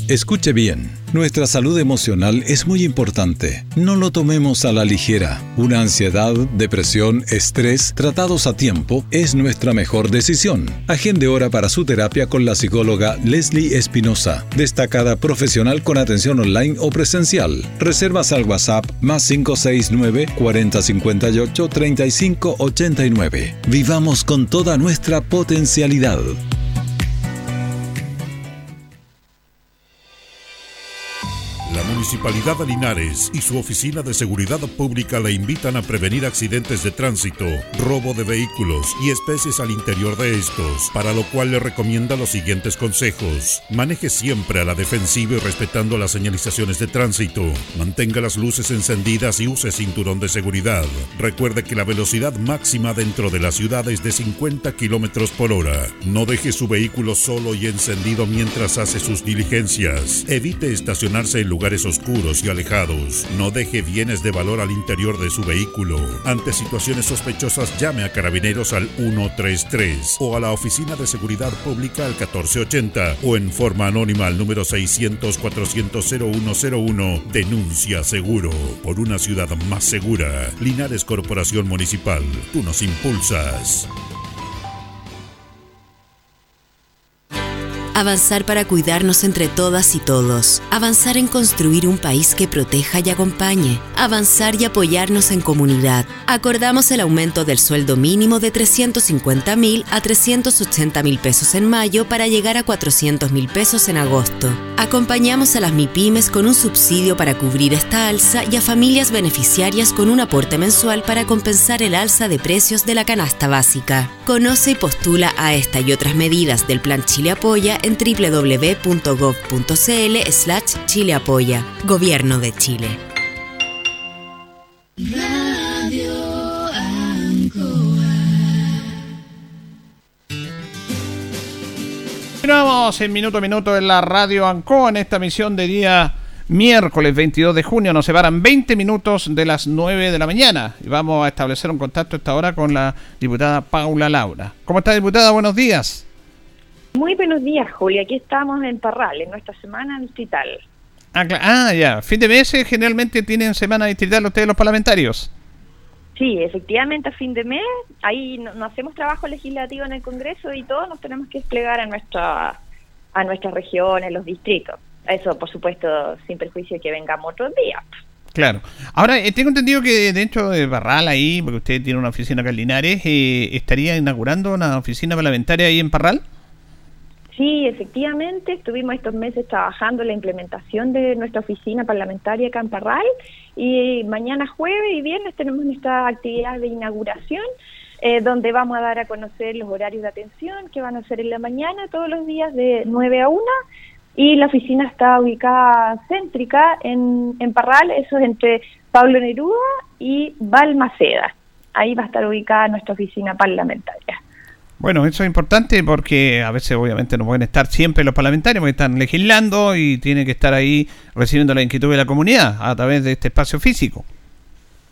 Escuche bien, nuestra salud emocional es muy importante. No lo tomemos a la ligera. Una ansiedad, depresión, estrés, tratados a tiempo, es nuestra mejor decisión. Agende hora para su terapia con la psicóloga Leslie Espinosa, destacada profesional con atención online o presencial. Reservas al WhatsApp más 569 4058 3589. Vivamos con toda nuestra potencialidad. La Municipalidad de Linares y su Oficina de Seguridad Pública le invitan a prevenir accidentes de tránsito, robo de vehículos y especies al interior de estos, para lo cual le recomienda los siguientes consejos. Maneje siempre a la defensiva y respetando las señalizaciones de tránsito. Mantenga las luces encendidas y use cinturón de seguridad. Recuerde que la velocidad máxima dentro de la ciudad es de 50 kilómetros por hora. No deje su vehículo solo y encendido mientras hace sus diligencias. Evite estacionarse en lugares oscuros y alejados. No deje bienes de valor al interior de su vehículo. Ante situaciones sospechosas, llame a carabineros al 133 o a la Oficina de Seguridad Pública al 1480 o en forma anónima al número 600-400-0101. Denuncia seguro por una ciudad más segura. Linares Corporación Municipal. Tú nos impulsas. Avanzar para cuidarnos entre todas y todos. Avanzar en construir un país que proteja y acompañe. Avanzar y apoyarnos en comunidad. Acordamos el aumento del sueldo mínimo de 350 mil a 380 mil pesos en mayo para llegar a 400 mil pesos en agosto. Acompañamos a las MIPIMES con un subsidio para cubrir esta alza y a familias beneficiarias con un aporte mensual para compensar el alza de precios de la canasta básica. Conoce y postula a esta y otras medidas del Plan Chile Apoya en www.gov.cl slash Chile Apoya. Gobierno de Chile. Continuamos en minuto a minuto en la radio Ancoa en esta misión de día miércoles 22 de junio. Nos separan 20 minutos de las 9 de la mañana y vamos a establecer un contacto esta hora con la diputada Paula Laura. ¿Cómo está diputada? Buenos días. Muy buenos días, Julia. Aquí estamos en Parral, en nuestra semana distrital. Ah, ah, ya. Fin de mes eh, generalmente tienen semana distrital ustedes los parlamentarios. Sí, efectivamente a fin de mes, ahí no, no hacemos trabajo legislativo en el Congreso y todos nos tenemos que desplegar a nuestra a nuestras regiones, los distritos. Eso, por supuesto, sin perjuicio de que vengamos otros días. Claro. Ahora, eh, tengo entendido que dentro de Parral ahí, porque usted tiene una oficina acá en Linares, eh, estaría inaugurando una oficina parlamentaria ahí en Parral. Sí, efectivamente, estuvimos estos meses trabajando en la implementación de nuestra oficina parlamentaria Camparral y mañana jueves y viernes tenemos nuestra actividad de inauguración eh, donde vamos a dar a conocer los horarios de atención que van a ser en la mañana todos los días de 9 a 1 y la oficina está ubicada céntrica en, en Parral, eso es entre Pablo Neruda y Balmaceda. Ahí va a estar ubicada nuestra oficina parlamentaria. Bueno, eso es importante porque a veces obviamente no pueden estar siempre los parlamentarios porque están legislando y tienen que estar ahí recibiendo la inquietud de la comunidad a través de este espacio físico.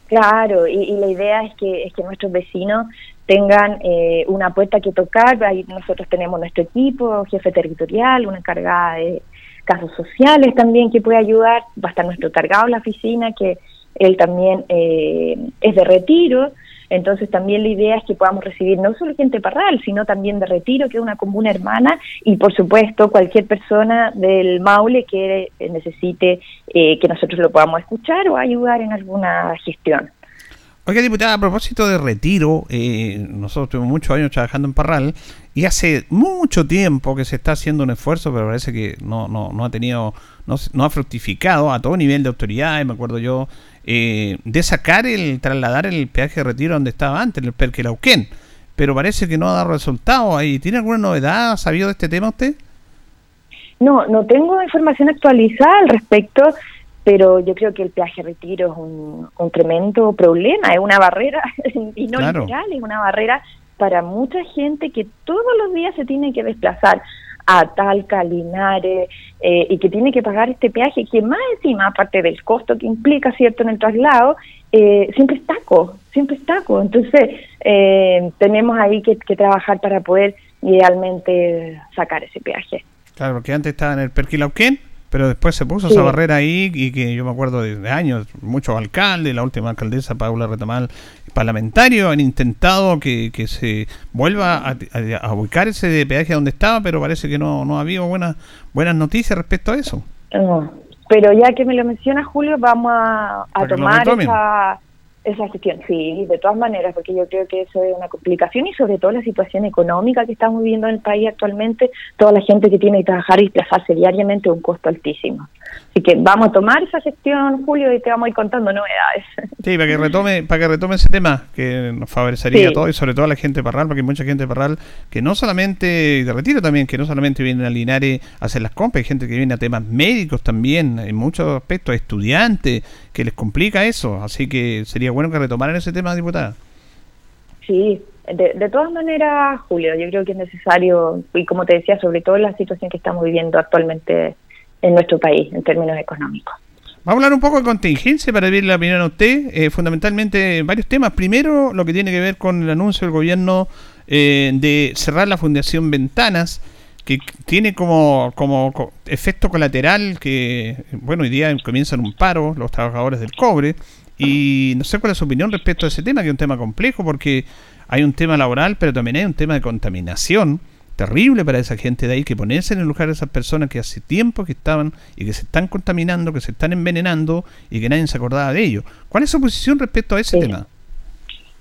Claro, y, la idea es que, es que nuestros vecinos tengan eh, una puerta que tocar. Ahí nosotros tenemos nuestro equipo, jefe territorial, una encargada de casos sociales también que puede ayudar. Va a estar nuestro cargado en la oficina, que él también eh, es de retiro. Entonces también la idea es que podamos recibir no solo gente parral, sino también de retiro, que es una comuna hermana, y por supuesto cualquier persona del Maule que necesite eh, que nosotros lo podamos escuchar o ayudar en alguna gestión. Oiga, diputada, a propósito de retiro, eh, nosotros tuvimos muchos años trabajando en Parral y hace mucho tiempo que se está haciendo un esfuerzo, pero parece que no, no, no ha tenido, no, no ha fructificado a todo nivel de autoridades, me acuerdo yo, eh, de sacar el, trasladar el peaje de retiro donde estaba antes, el Perquelauquén. Pero parece que no ha dado resultado ahí. ¿Tiene alguna novedad? ¿Ha sabido de este tema usted? No, no tengo información actualizada al respecto, pero yo creo que el peaje retiro es un, un tremendo problema, es una barrera, y no Claro. literal, es una barrera para mucha gente que todos los días se tiene que desplazar a Talca, Linares, eh, y que tiene que pagar este peaje que más encima, aparte del costo que implica, ¿cierto?, en el traslado, eh, siempre es taco, siempre es taco. Entonces, eh, tenemos ahí que, que trabajar para poder idealmente sacar ese peaje. Claro, porque antes estaba en el Perquilauquén, pero después se puso esa barrera ahí y que yo me acuerdo de, de años, muchos alcaldes, la última alcaldesa Paula Retamal, parlamentario, han intentado que, que se vuelva a, a- a ubicar ese peaje donde estaba, pero parece que no, no ha habido buenas, buenas noticias respecto a eso. No, pero ya que me lo menciona Julio, vamos a, a tomar esa, esa gestión. Sí, de todas maneras, porque yo creo que eso es una complicación y sobre todo la situación económica que estamos viviendo en el país actualmente, toda la gente que tiene que trabajar y desplazarse diariamente es un costo altísimo. Así que vamos a tomar esa gestión, Julio, y te vamos a ir contando novedades. Sí, para que retome, para que retome ese tema, que nos favorecería Sí. a todos y sobre todo a la gente de Parral, porque hay mucha gente de Parral que no solamente, de retiro también, que no solamente vienen a Linares a hacer las compras, hay gente que viene a temas médicos también, en muchos aspectos, estudiantes, que les complica eso, así que sería bueno que retomaran ese tema, diputada. Sí, de, de todas maneras, Julio, yo creo que es necesario, y como te decía, sobre todo la situación que estamos viviendo actualmente en nuestro país en términos económicos. Vamos a hablar un poco de contingencia para pedirle la opinión a usted, eh, fundamentalmente varios temas. Primero, lo que tiene que ver con el anuncio del gobierno eh, de cerrar la Fundación Ventanas, que tiene como, como co- efecto colateral que, bueno, hoy día comienzan un paro los trabajadores del cobre. Y no sé cuál es su opinión respecto a ese tema, que es un tema complejo, porque hay un tema laboral, pero también hay un tema de contaminación terrible para esa gente de ahí, que ponerse en el lugar de esas personas que hace tiempo que estaban y que se están contaminando, que se están envenenando y que nadie se acordaba de ello. ¿Cuál es su posición respecto a ese tema?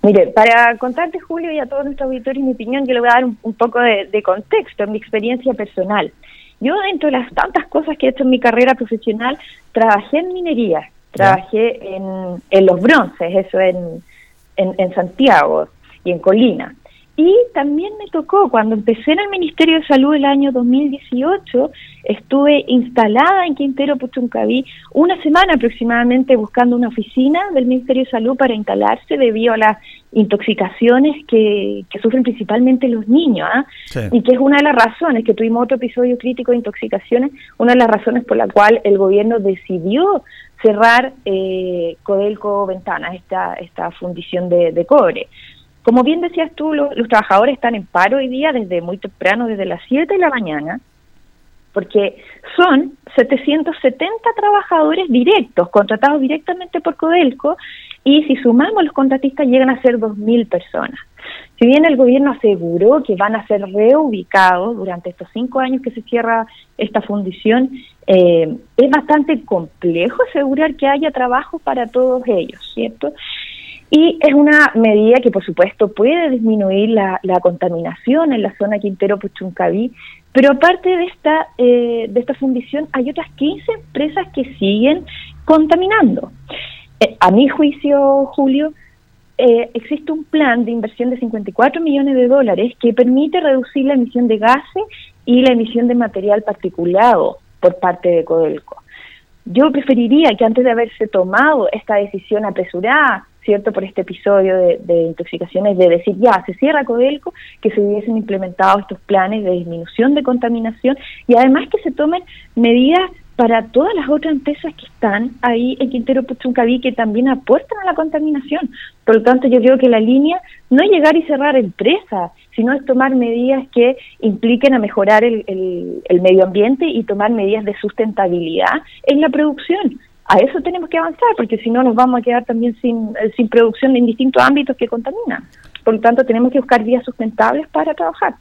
Mire, para contarte, Julio, y a todos nuestros auditores mi opinión, yo le voy a dar un, un poco de, de contexto, mi experiencia personal. Yo, dentro de las tantas cosas que he hecho en mi carrera profesional, trabajé en minería, trabajé en, en los bronces, eso en, en, en Santiago y en Colina. Y también me tocó, cuando empecé en el Ministerio de Salud el año 2018, estuve instalada en Quintero Puchuncaví una semana aproximadamente buscando una oficina del Ministerio de Salud para instalarse debido a las intoxicaciones que, que sufren principalmente los niños, ¿ah? y que es una de las razones, que tuvimos otro episodio crítico de intoxicaciones, una de las razones por la cual el gobierno decidió cerrar eh, Codelco Ventanas, esta, esta fundición de, de cobre. Como bien decías tú, lo- los trabajadores están en paro hoy día desde muy temprano, desde las 7 de la mañana, porque son 770 trabajadores directos, contratados directamente por Codelco, y si sumamos los contratistas llegan a ser 2.000 personas. Si bien el gobierno aseguró que van a ser reubicados durante estos cinco años que se cierra esta fundición, eh, es bastante complejo asegurar que haya trabajo para todos ellos, ¿cierto? Y es una medida que, por supuesto, puede disminuir la, contaminación en la zona Quintero-Puchuncaví, pero aparte de esta, eh, de esta fundición, hay otras 15 empresas que siguen contaminando. Eh, a mi juicio, Julio, eh, existe un plan de inversión de 54 millones de dólares que permite reducir la emisión de gases y la emisión de material particulado por parte de Codelco. Yo preferiría que antes de haberse tomado esta decisión apresurada, ¿cierto? Por este episodio de, intoxicaciones, de decir, ya, se cierra Codelco, que se hubiesen implementado estos planes de disminución de contaminación y además que se tomen medidas para todas las otras empresas que están ahí en Quintero Puchuncaví que también apuestan a la contaminación. Por lo tanto, yo creo que la línea no es llegar y cerrar empresas, sino es tomar medidas que impliquen a mejorar el, el medio ambiente y tomar medidas de sustentabilidad en la producción a eso tenemos que avanzar, porque si no nos vamos a quedar también sin, eh, sin producción en distintos ámbitos que contaminan. Por lo tanto, tenemos que buscar vías sustentables para trabajar.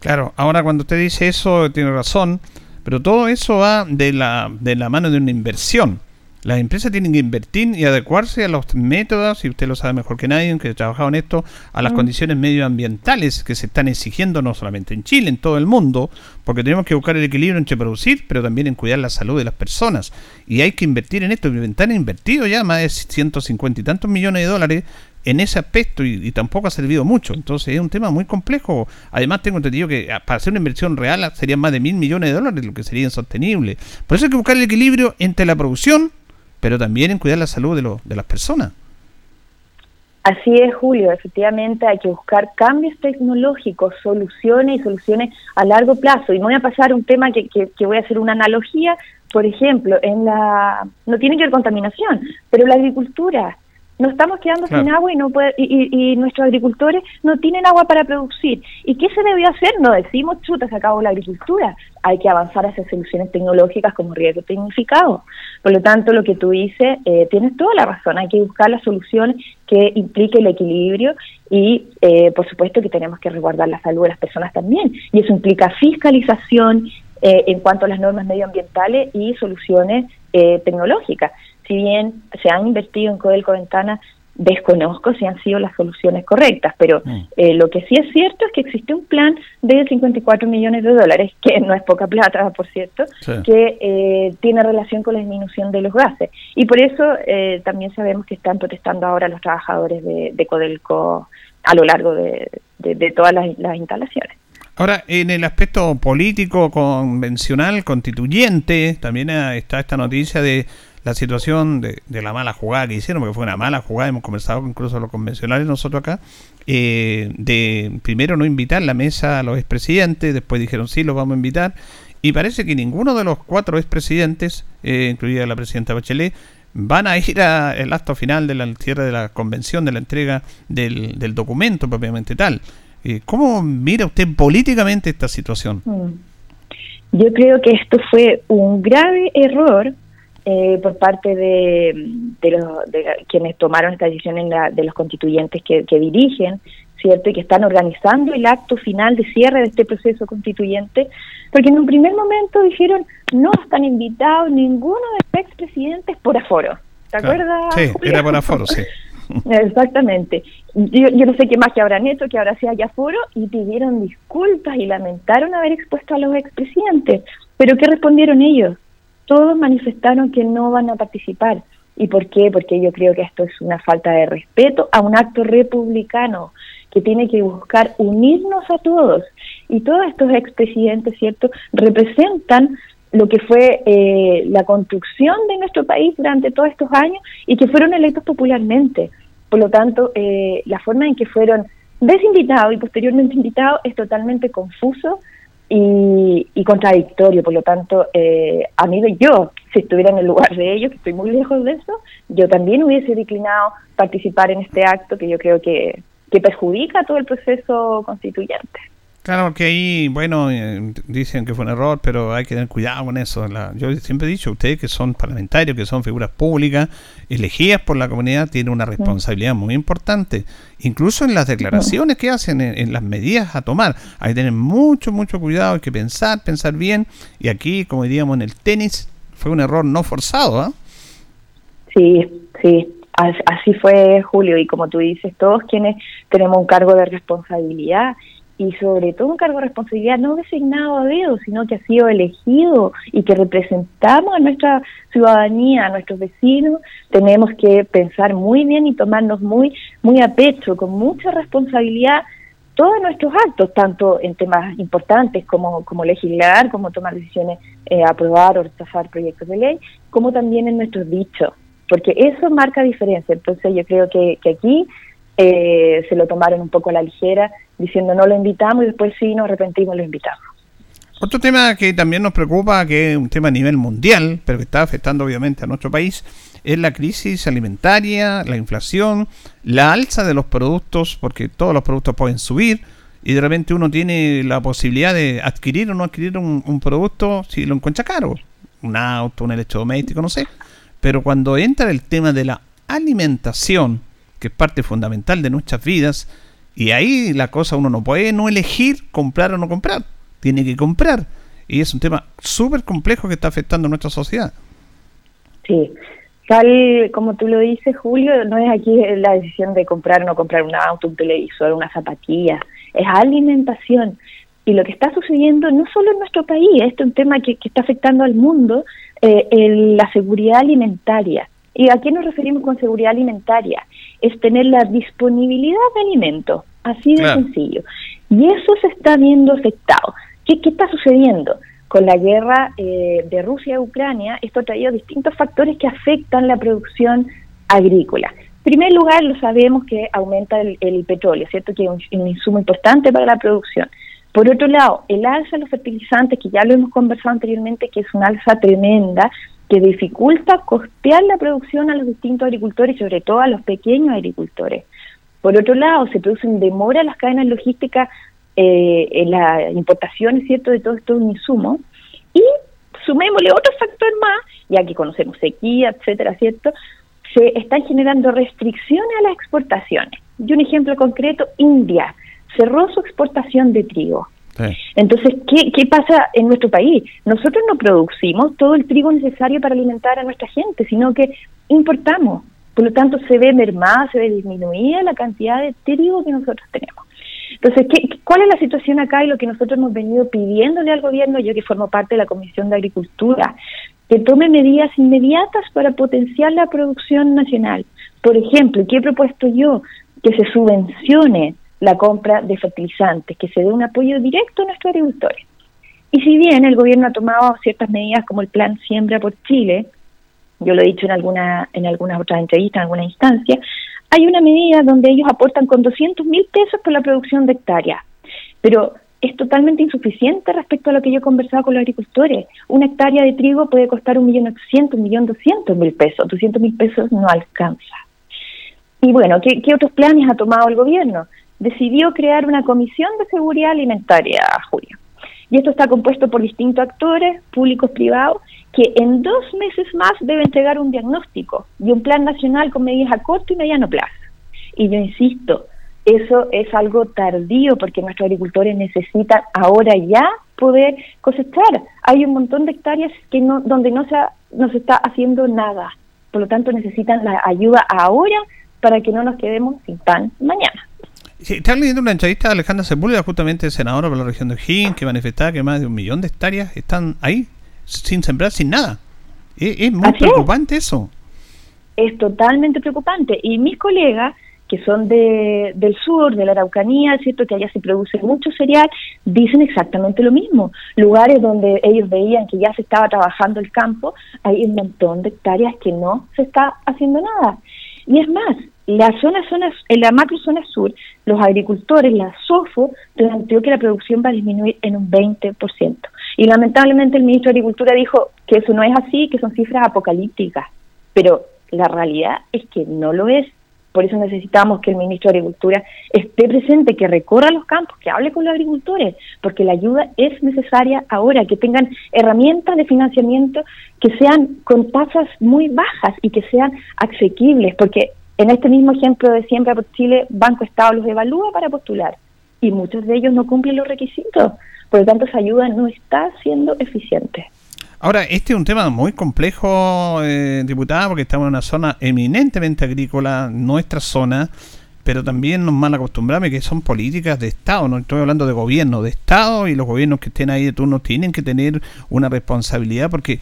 Claro, ahora cuando usted dice eso, tiene razón, pero todo eso va de la, de la mano de una inversión. Las empresas tienen que invertir y adecuarse a los métodos, y usted lo sabe mejor que nadie, que ha trabajado en esto, a las mm. condiciones medioambientales que se están exigiendo no solamente en Chile, en todo el mundo, porque tenemos que buscar el equilibrio entre producir, pero también en cuidar la salud de las personas. Y hay que invertir en esto. Ventana ha invertido ya más de 150 y tantos millones de dólares en ese aspecto y, tampoco ha servido mucho. Entonces es un tema muy complejo. Además tengo entendido que ah, para hacer una inversión real serían más de mil millones de dólares, lo que sería insostenible. Por eso hay que buscar el equilibrio entre la producción pero también en cuidar la salud de, de las personas. Así es, Julio. Efectivamente, hay que buscar cambios tecnológicos, soluciones y soluciones a largo plazo. Y me voy a pasar un tema que, que, voy a hacer una analogía. Por ejemplo, en la no tiene que ver contaminación, pero la agricultura nos estamos quedando sin agua y no puede, y, nuestros agricultores no tienen agua para producir. ¿Y qué se debió hacer? No decimos, chuta, se acabó la agricultura. Hay que avanzar hacia soluciones tecnológicas como riesgo tecnificado. Por lo tanto, lo que tú dices, eh, tienes toda la razón. Hay que buscar las soluciones que implique el equilibrio y, eh, por supuesto, que tenemos que resguardar la salud de las personas también. Y eso implica fiscalización eh, en cuanto a las normas medioambientales y soluciones tecnológicas si bien se han invertido en Codelco Ventana, desconozco si han sido las soluciones correctas, pero mm. eh, lo que sí es cierto es que existe un plan de 54 millones de dólares, que no es poca plata, por cierto, que eh, tiene relación con la disminución de los gases. Y por eso eh, también sabemos que están protestando ahora los trabajadores de, Codelco a lo largo de, todas las instalaciones. Ahora, en el aspecto político, convencional, constituyente, también está esta noticia de la situación de, la mala jugada que hicieron, porque fue una mala jugada, hemos conversado incluso los convencionales nosotros acá, eh, de primero no invitar la mesa a los expresidentes, después dijeron sí, los vamos a invitar, y parece que ninguno de los cuatro expresidentes, eh, incluida la presidenta Bachelet, van a ir al acto final de la cierre de la convención, de la entrega del, del documento propiamente tal. Eh, ¿Cómo mira usted políticamente esta situación? Mm. Yo creo que esto fue un grave error eh, por parte de, los, de quienes tomaron esta decisión en la, de los constituyentes que, dirigen, ¿cierto? Y que están organizando el acto final de cierre de este proceso constituyente, porque en un primer momento dijeron no están invitados ninguno de los expresidentes por aforo. ¿Te acuerdas? Sí, era por aforo, sí. Exactamente. Yo, yo no sé qué más que habrán hecho, que ahora sí haya aforo, y pidieron disculpas y lamentaron haber expuesto a los expresidentes. Pero ¿qué respondieron ellos? Todos manifestaron que no van a participar. ¿Y por qué? Porque yo creo que esto es una falta de respeto a un acto republicano que tiene que buscar unirnos a todos. Y todos estos expresidentes, ¿cierto?, representan lo que fue eh, la construcción de nuestro país durante todos estos años y que fueron electos popularmente. Por lo tanto, eh, la forma en que fueron desinvitados y posteriormente invitados es totalmente confuso y, contradictorio. Por lo tanto, eh, a mí, yo, si estuviera en el lugar de ellos, que estoy muy lejos de eso, yo también hubiese declinado participar en este acto que yo creo que, que perjudica todo el proceso constituyente. Claro, que ahí, bueno, eh, dicen que fue un error, pero hay que tener cuidado con eso. yo siempre he dicho, ustedes que son parlamentarios, que son figuras públicas, elegidas por la comunidad, tienen una responsabilidad muy importante. Incluso en las declaraciones que hacen, en, las medidas a tomar, hay que tener mucho, mucho cuidado, hay que pensar, pensar bien. Y aquí, como diríamos en el tenis, fue un error no forzado. ¿ah? Sí, sí, As- Así fue Julio y como tú dices, todos quienes tenemos un cargo de responsabilidad y sobre todo un cargo de responsabilidad no designado a dedo, sino que ha sido elegido y que representamos a nuestra ciudadanía, a nuestros vecinos, tenemos que pensar muy bien y tomarnos muy muy a pecho, con mucha responsabilidad todos nuestros actos, tanto en temas importantes como, como legislar, como tomar decisiones, eh, aprobar o rechazar proyectos de ley, como también en nuestros dichos, porque eso marca diferencia. Entonces yo creo que, que aquí eh, se lo tomaron un poco a la ligera, diciendo no lo invitamos y después sí nos arrepentimos lo invitamos. Otro tema que también nos preocupa, que es un tema a nivel mundial, pero que está afectando obviamente a nuestro país, es la crisis alimentaria, la inflación, la alza de los productos, porque todos los productos pueden subir y de repente uno tiene la posibilidad de adquirir o no adquirir un, un producto si lo encuentra caro, un auto, un electrodoméstico, no sé. Pero cuando entra el tema de la alimentación, que es parte fundamental de nuestras vidas, y ahí la cosa uno no puede no elegir comprar o no comprar, tiene que comprar. Y es un tema súper complejo que está afectando a nuestra sociedad. Sí, tal como tú lo dices, Julio, no es aquí la decisión de comprar o no comprar un auto, un televisor, una zapatilla, es alimentación. Y lo que está sucediendo no solo en nuestro país, esto es un tema que, que está afectando al mundo, eh, la seguridad alimentaria. ¿Y a qué nos referimos con seguridad alimentaria? Es tener la disponibilidad de alimentos, así de Claro. sencillo. Y eso se está viendo afectado. ¿Qué, qué está sucediendo? Con la guerra eh, de Rusia a Ucrania, esto ha traído distintos factores que afectan la producción agrícola. En primer lugar, lo sabemos que aumenta el, el petróleo, ¿cierto? Que es un, un insumo importante para la producción. Por otro lado, el alza de los fertilizantes, que ya lo hemos conversado anteriormente, que es una alza tremenda, que dificulta costear la producción a los distintos agricultores, sobre todo a los pequeños agricultores. Por otro lado, se producen demora en las cadenas logísticas eh, en la importación, ¿cierto?, de todos estos insumos. Y sumémosle otro factor más, ya que conocemos sequía, etcétera, ¿cierto? Se están generando restricciones a las exportaciones. Y un ejemplo concreto, India cerró su exportación de trigo. Entonces, ¿qué, ¿qué pasa en nuestro país? Nosotros no producimos todo el trigo necesario para alimentar a nuestra gente, sino que importamos. Por lo tanto, se ve mermada, se ve disminuida la cantidad de trigo que nosotros tenemos. Entonces, ¿qué, ¿cuál es la situación acá y lo que nosotros hemos venido pidiéndole al gobierno, yo que formo parte de la Comisión de Agricultura, que tome medidas inmediatas para potenciar la producción nacional? Por ejemplo, ¿qué he propuesto yo? Que se subvencione la compra de fertilizantes, que se dé un apoyo directo a nuestros agricultores. Y si bien el gobierno ha tomado ciertas medidas como el plan Siembra por Chile, yo lo he dicho en alguna en algunas otras entrevistas, en alguna instancia, hay una medida donde ellos aportan con 200 mil pesos por la producción de hectáreas, pero es totalmente insuficiente respecto a lo que yo he conversado con los agricultores. Una hectárea de trigo puede costar un millón ochocientos, un millón doscientos mil pesos, 200 mil pesos no alcanza. Y bueno, ¿qué, ¿qué otros planes ha tomado el gobierno? Decidió crear una comisión de seguridad alimentaria, Julio. Y esto está compuesto por distintos actores, públicos, privados, que en dos meses más debe entregar un diagnóstico y un plan nacional con medidas a corto y mediano plazo. Y yo insisto, eso es algo tardío porque nuestros agricultores necesitan ahora ya poder cosechar. Hay un montón de hectáreas que no, donde no se, ha- no se está haciendo nada. Por lo tanto, necesitan la ayuda ahora para que no nos quedemos sin pan mañana. Sí, Estaba leyendo una entrevista de Alejandra Sepúlveda, justamente senadora por la región de O'Higgins, que manifestaba que más de un millón de hectáreas están ahí, sin sembrar, sin nada. Es, es muy Así es. preocupante eso. es totalmente preocupante. Y mis colegas, que son de, del sur, de la Araucanía, ¿cierto? que allá se produce mucho cereal, dicen exactamente lo mismo. Lugares donde ellos veían que ya se estaba trabajando el campo, hay un montón de hectáreas que no se está haciendo nada. Y es más, la zona, zona en la macro zona sur, los agricultores, la SOFO, planteó que la producción va a disminuir en un 20%. Y lamentablemente el ministro de Agricultura dijo que eso no es así, que son cifras apocalípticas. Pero la realidad es que no lo es. Por eso necesitamos que el ministro de Agricultura esté presente, que recorra los campos, que hable con los agricultores, porque la ayuda es necesaria ahora, que tengan herramientas de financiamiento que sean con tasas muy bajas y que sean asequibles, porque en este mismo ejemplo de Siembra por Chile, Banco Estado los evalúa para postular y muchos de ellos no cumplen los requisitos. Por lo tanto, esa ayuda no está siendo eficiente. Ahora, este es un tema muy complejo, eh, diputada, porque estamos en una zona eminentemente agrícola, nuestra zona, pero también nos mal acostumbramos que son políticas de Estado, no estoy hablando de gobierno, de Estado, y los gobiernos que estén ahí de turno tienen que tener una responsabilidad porque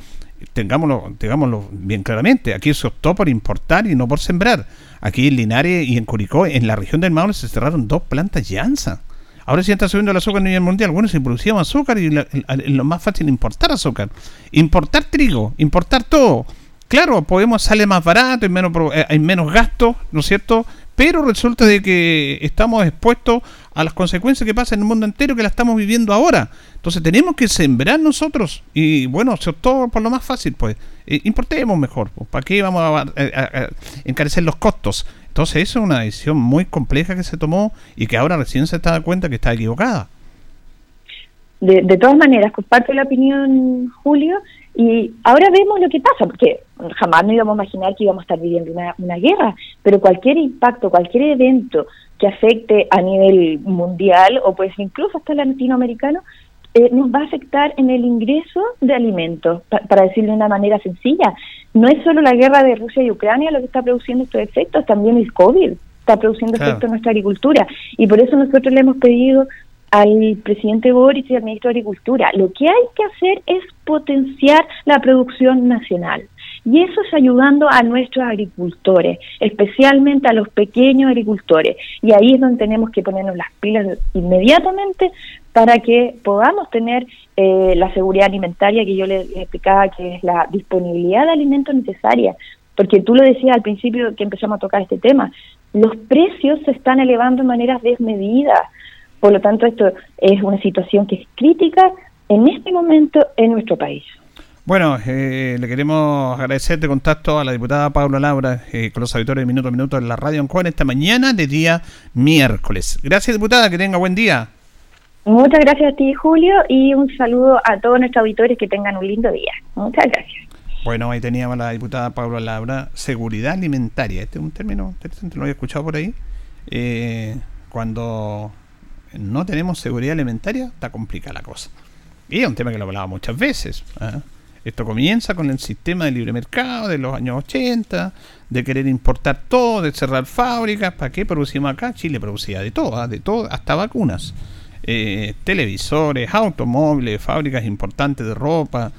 tengámoslo, tengámoslo bien claramente, aquí se optó por importar y no por sembrar. Aquí en Linares y en Curicó, en la región del Maule, se cerraron dos plantas Llanza. Ahora sí está subiendo el azúcar a nivel mundial. Bueno, se producía azúcar y lo más fácil importar azúcar. Importar trigo, importar todo. Claro, podemos sale más barato, hay menos, eh, hay menos gastos, ¿no es cierto? Pero resulta de que estamos expuestos a las consecuencias que pasan en el mundo entero que la estamos viviendo ahora. Entonces tenemos que sembrar nosotros. Y bueno, todo por lo más fácil, pues. Eh, importemos mejor. Pues. ¿Para qué vamos a, encarecer los costos? Entonces eso es una decisión muy compleja que se tomó y que ahora recién se está dando cuenta que está equivocada. De, de todas maneras, comparto la opinión, Julio, y ahora vemos lo que pasa, porque jamás no íbamos a imaginar que íbamos a estar viviendo una, una guerra, pero cualquier impacto, cualquier evento que afecte a nivel mundial o pues incluso hasta latinoamericano, eh, nos va a afectar en el ingreso de alimentos, para decirlo de una manera sencilla. No es solo la guerra de Rusia y Ucrania lo que está produciendo estos efectos, también el COVID está produciendo efectos en nuestra agricultura. Y por eso nosotros le hemos pedido al presidente Boris y al ministro de Agricultura, lo que hay que hacer es potenciar la producción nacional. Y eso es ayudando a nuestros agricultores, especialmente a los pequeños agricultores. Y ahí es donde tenemos que ponernos las pilas inmediatamente para que podamos tener eh, la seguridad alimentaria que yo le explicaba, que es la disponibilidad de alimentos necesaria. Porque tú lo decías al principio que empezamos a tocar este tema, los precios se están elevando de maneras desmedidas. Por lo tanto, esto es una situación que es crítica en este momento en nuestro país. Bueno, eh, le queremos agradecer de contacto a la diputada Paula Laura eh, con los auditores de Minuto a Minuto en la radio Juan esta mañana de día miércoles. Gracias, diputada, que tenga buen día. Muchas gracias a ti, Julio, y un saludo a todos nuestros auditores que tengan un lindo día. Muchas gracias. Bueno, ahí teníamos a la diputada Paula Laura, seguridad alimentaria. Este es un término interesante, lo había escuchado por ahí. Eh, cuando no tenemos seguridad alimentaria, está complicada la cosa. Y es un tema que lo hablaba muchas veces. ¿eh? Esto comienza con el sistema de libre mercado de los años 80, de querer importar todo, de cerrar fábricas. ¿Para qué producimos acá? Chile producía de todo, ¿ah? de todo, hasta vacunas. Eh, televisores, automóviles, fábricas importantes de ropa.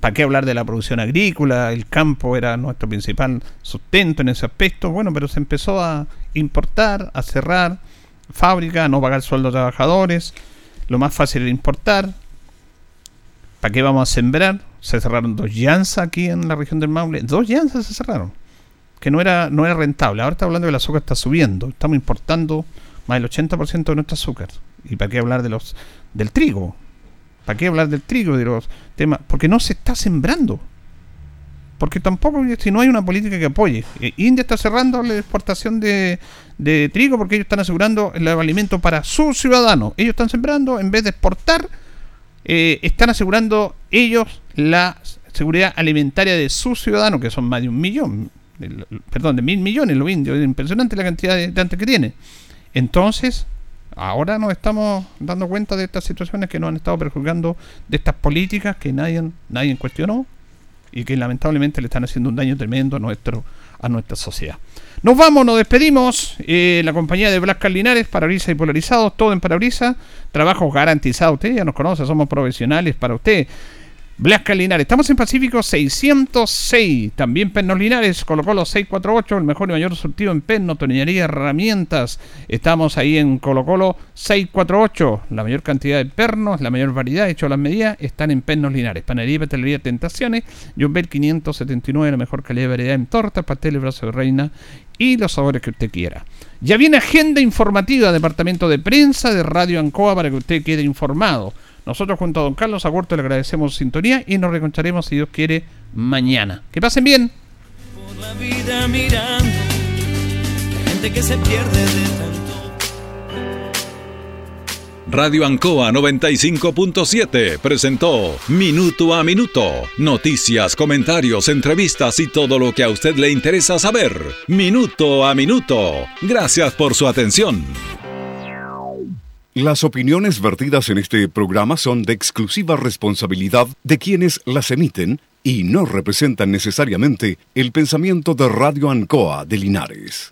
¿Para qué hablar de la producción agrícola? El campo era nuestro principal sustento en ese aspecto. Bueno, pero se empezó a importar, a cerrar fábricas, a no pagar sueldos a trabajadores. Lo más fácil era importar. ¿Para qué vamos a sembrar? se cerraron dos llanzas aquí en la región del Maule. Dos llanzas se cerraron. Que no era, no era rentable. Ahora está hablando que el azúcar está subiendo. Estamos importando más del 80% de nuestro azúcar. ¿Y para qué hablar de los del trigo? ¿Para qué hablar del trigo? De los temas. Porque no se está sembrando. Porque tampoco, si no hay una política que apoye. Eh, India está cerrando la exportación de, de trigo porque ellos están asegurando el alimento para sus ciudadanos. Ellos están sembrando en vez de exportar eh, están asegurando ellos la seguridad alimentaria de sus ciudadanos, que son más de un millón, perdón, de mil millones los indios, es impresionante la cantidad de habitantes que tiene. Entonces, ahora nos estamos dando cuenta de estas situaciones que nos han estado perjudicando, de estas políticas que nadie, nadie cuestionó y que lamentablemente le están haciendo un daño tremendo a nuestro a nuestra sociedad. Nos vamos, nos despedimos. Eh, la compañía de Blas Linares, parabrisas y polarizados, todo en parabrisas. Trabajo garantizado. Usted ya nos conoce, somos profesionales para usted. Blasca Linares. Estamos en Pacífico 606. También Pernos Linares. Colocó los 648. El mejor y mayor surtido en perno, tonillería, herramientas. Estamos ahí en Colo Colo 648. La mayor cantidad de pernos, la mayor variedad, hecho las medidas, están en Pernos Linares. Panería y Pastelería Tentaciones. John Bell 579. La mejor calidad de variedad en tortas, pasteles, brazo de reina y los sabores que usted quiera. Ya viene agenda informativa, departamento de prensa de Radio Ancoa para que usted quede informado. Nosotros junto a don Carlos Agurto le agradecemos su sintonía y nos reconcharemos si Dios quiere mañana. Que pasen bien. Radio Ancoa 95.7 presentó Minuto a Minuto. Noticias, comentarios, entrevistas y todo lo que a usted le interesa saber. Minuto a Minuto. Gracias por su atención. Las opiniones vertidas en este programa son de exclusiva responsabilidad de quienes las emiten y no representan necesariamente el pensamiento de Radio Ancoa de Linares.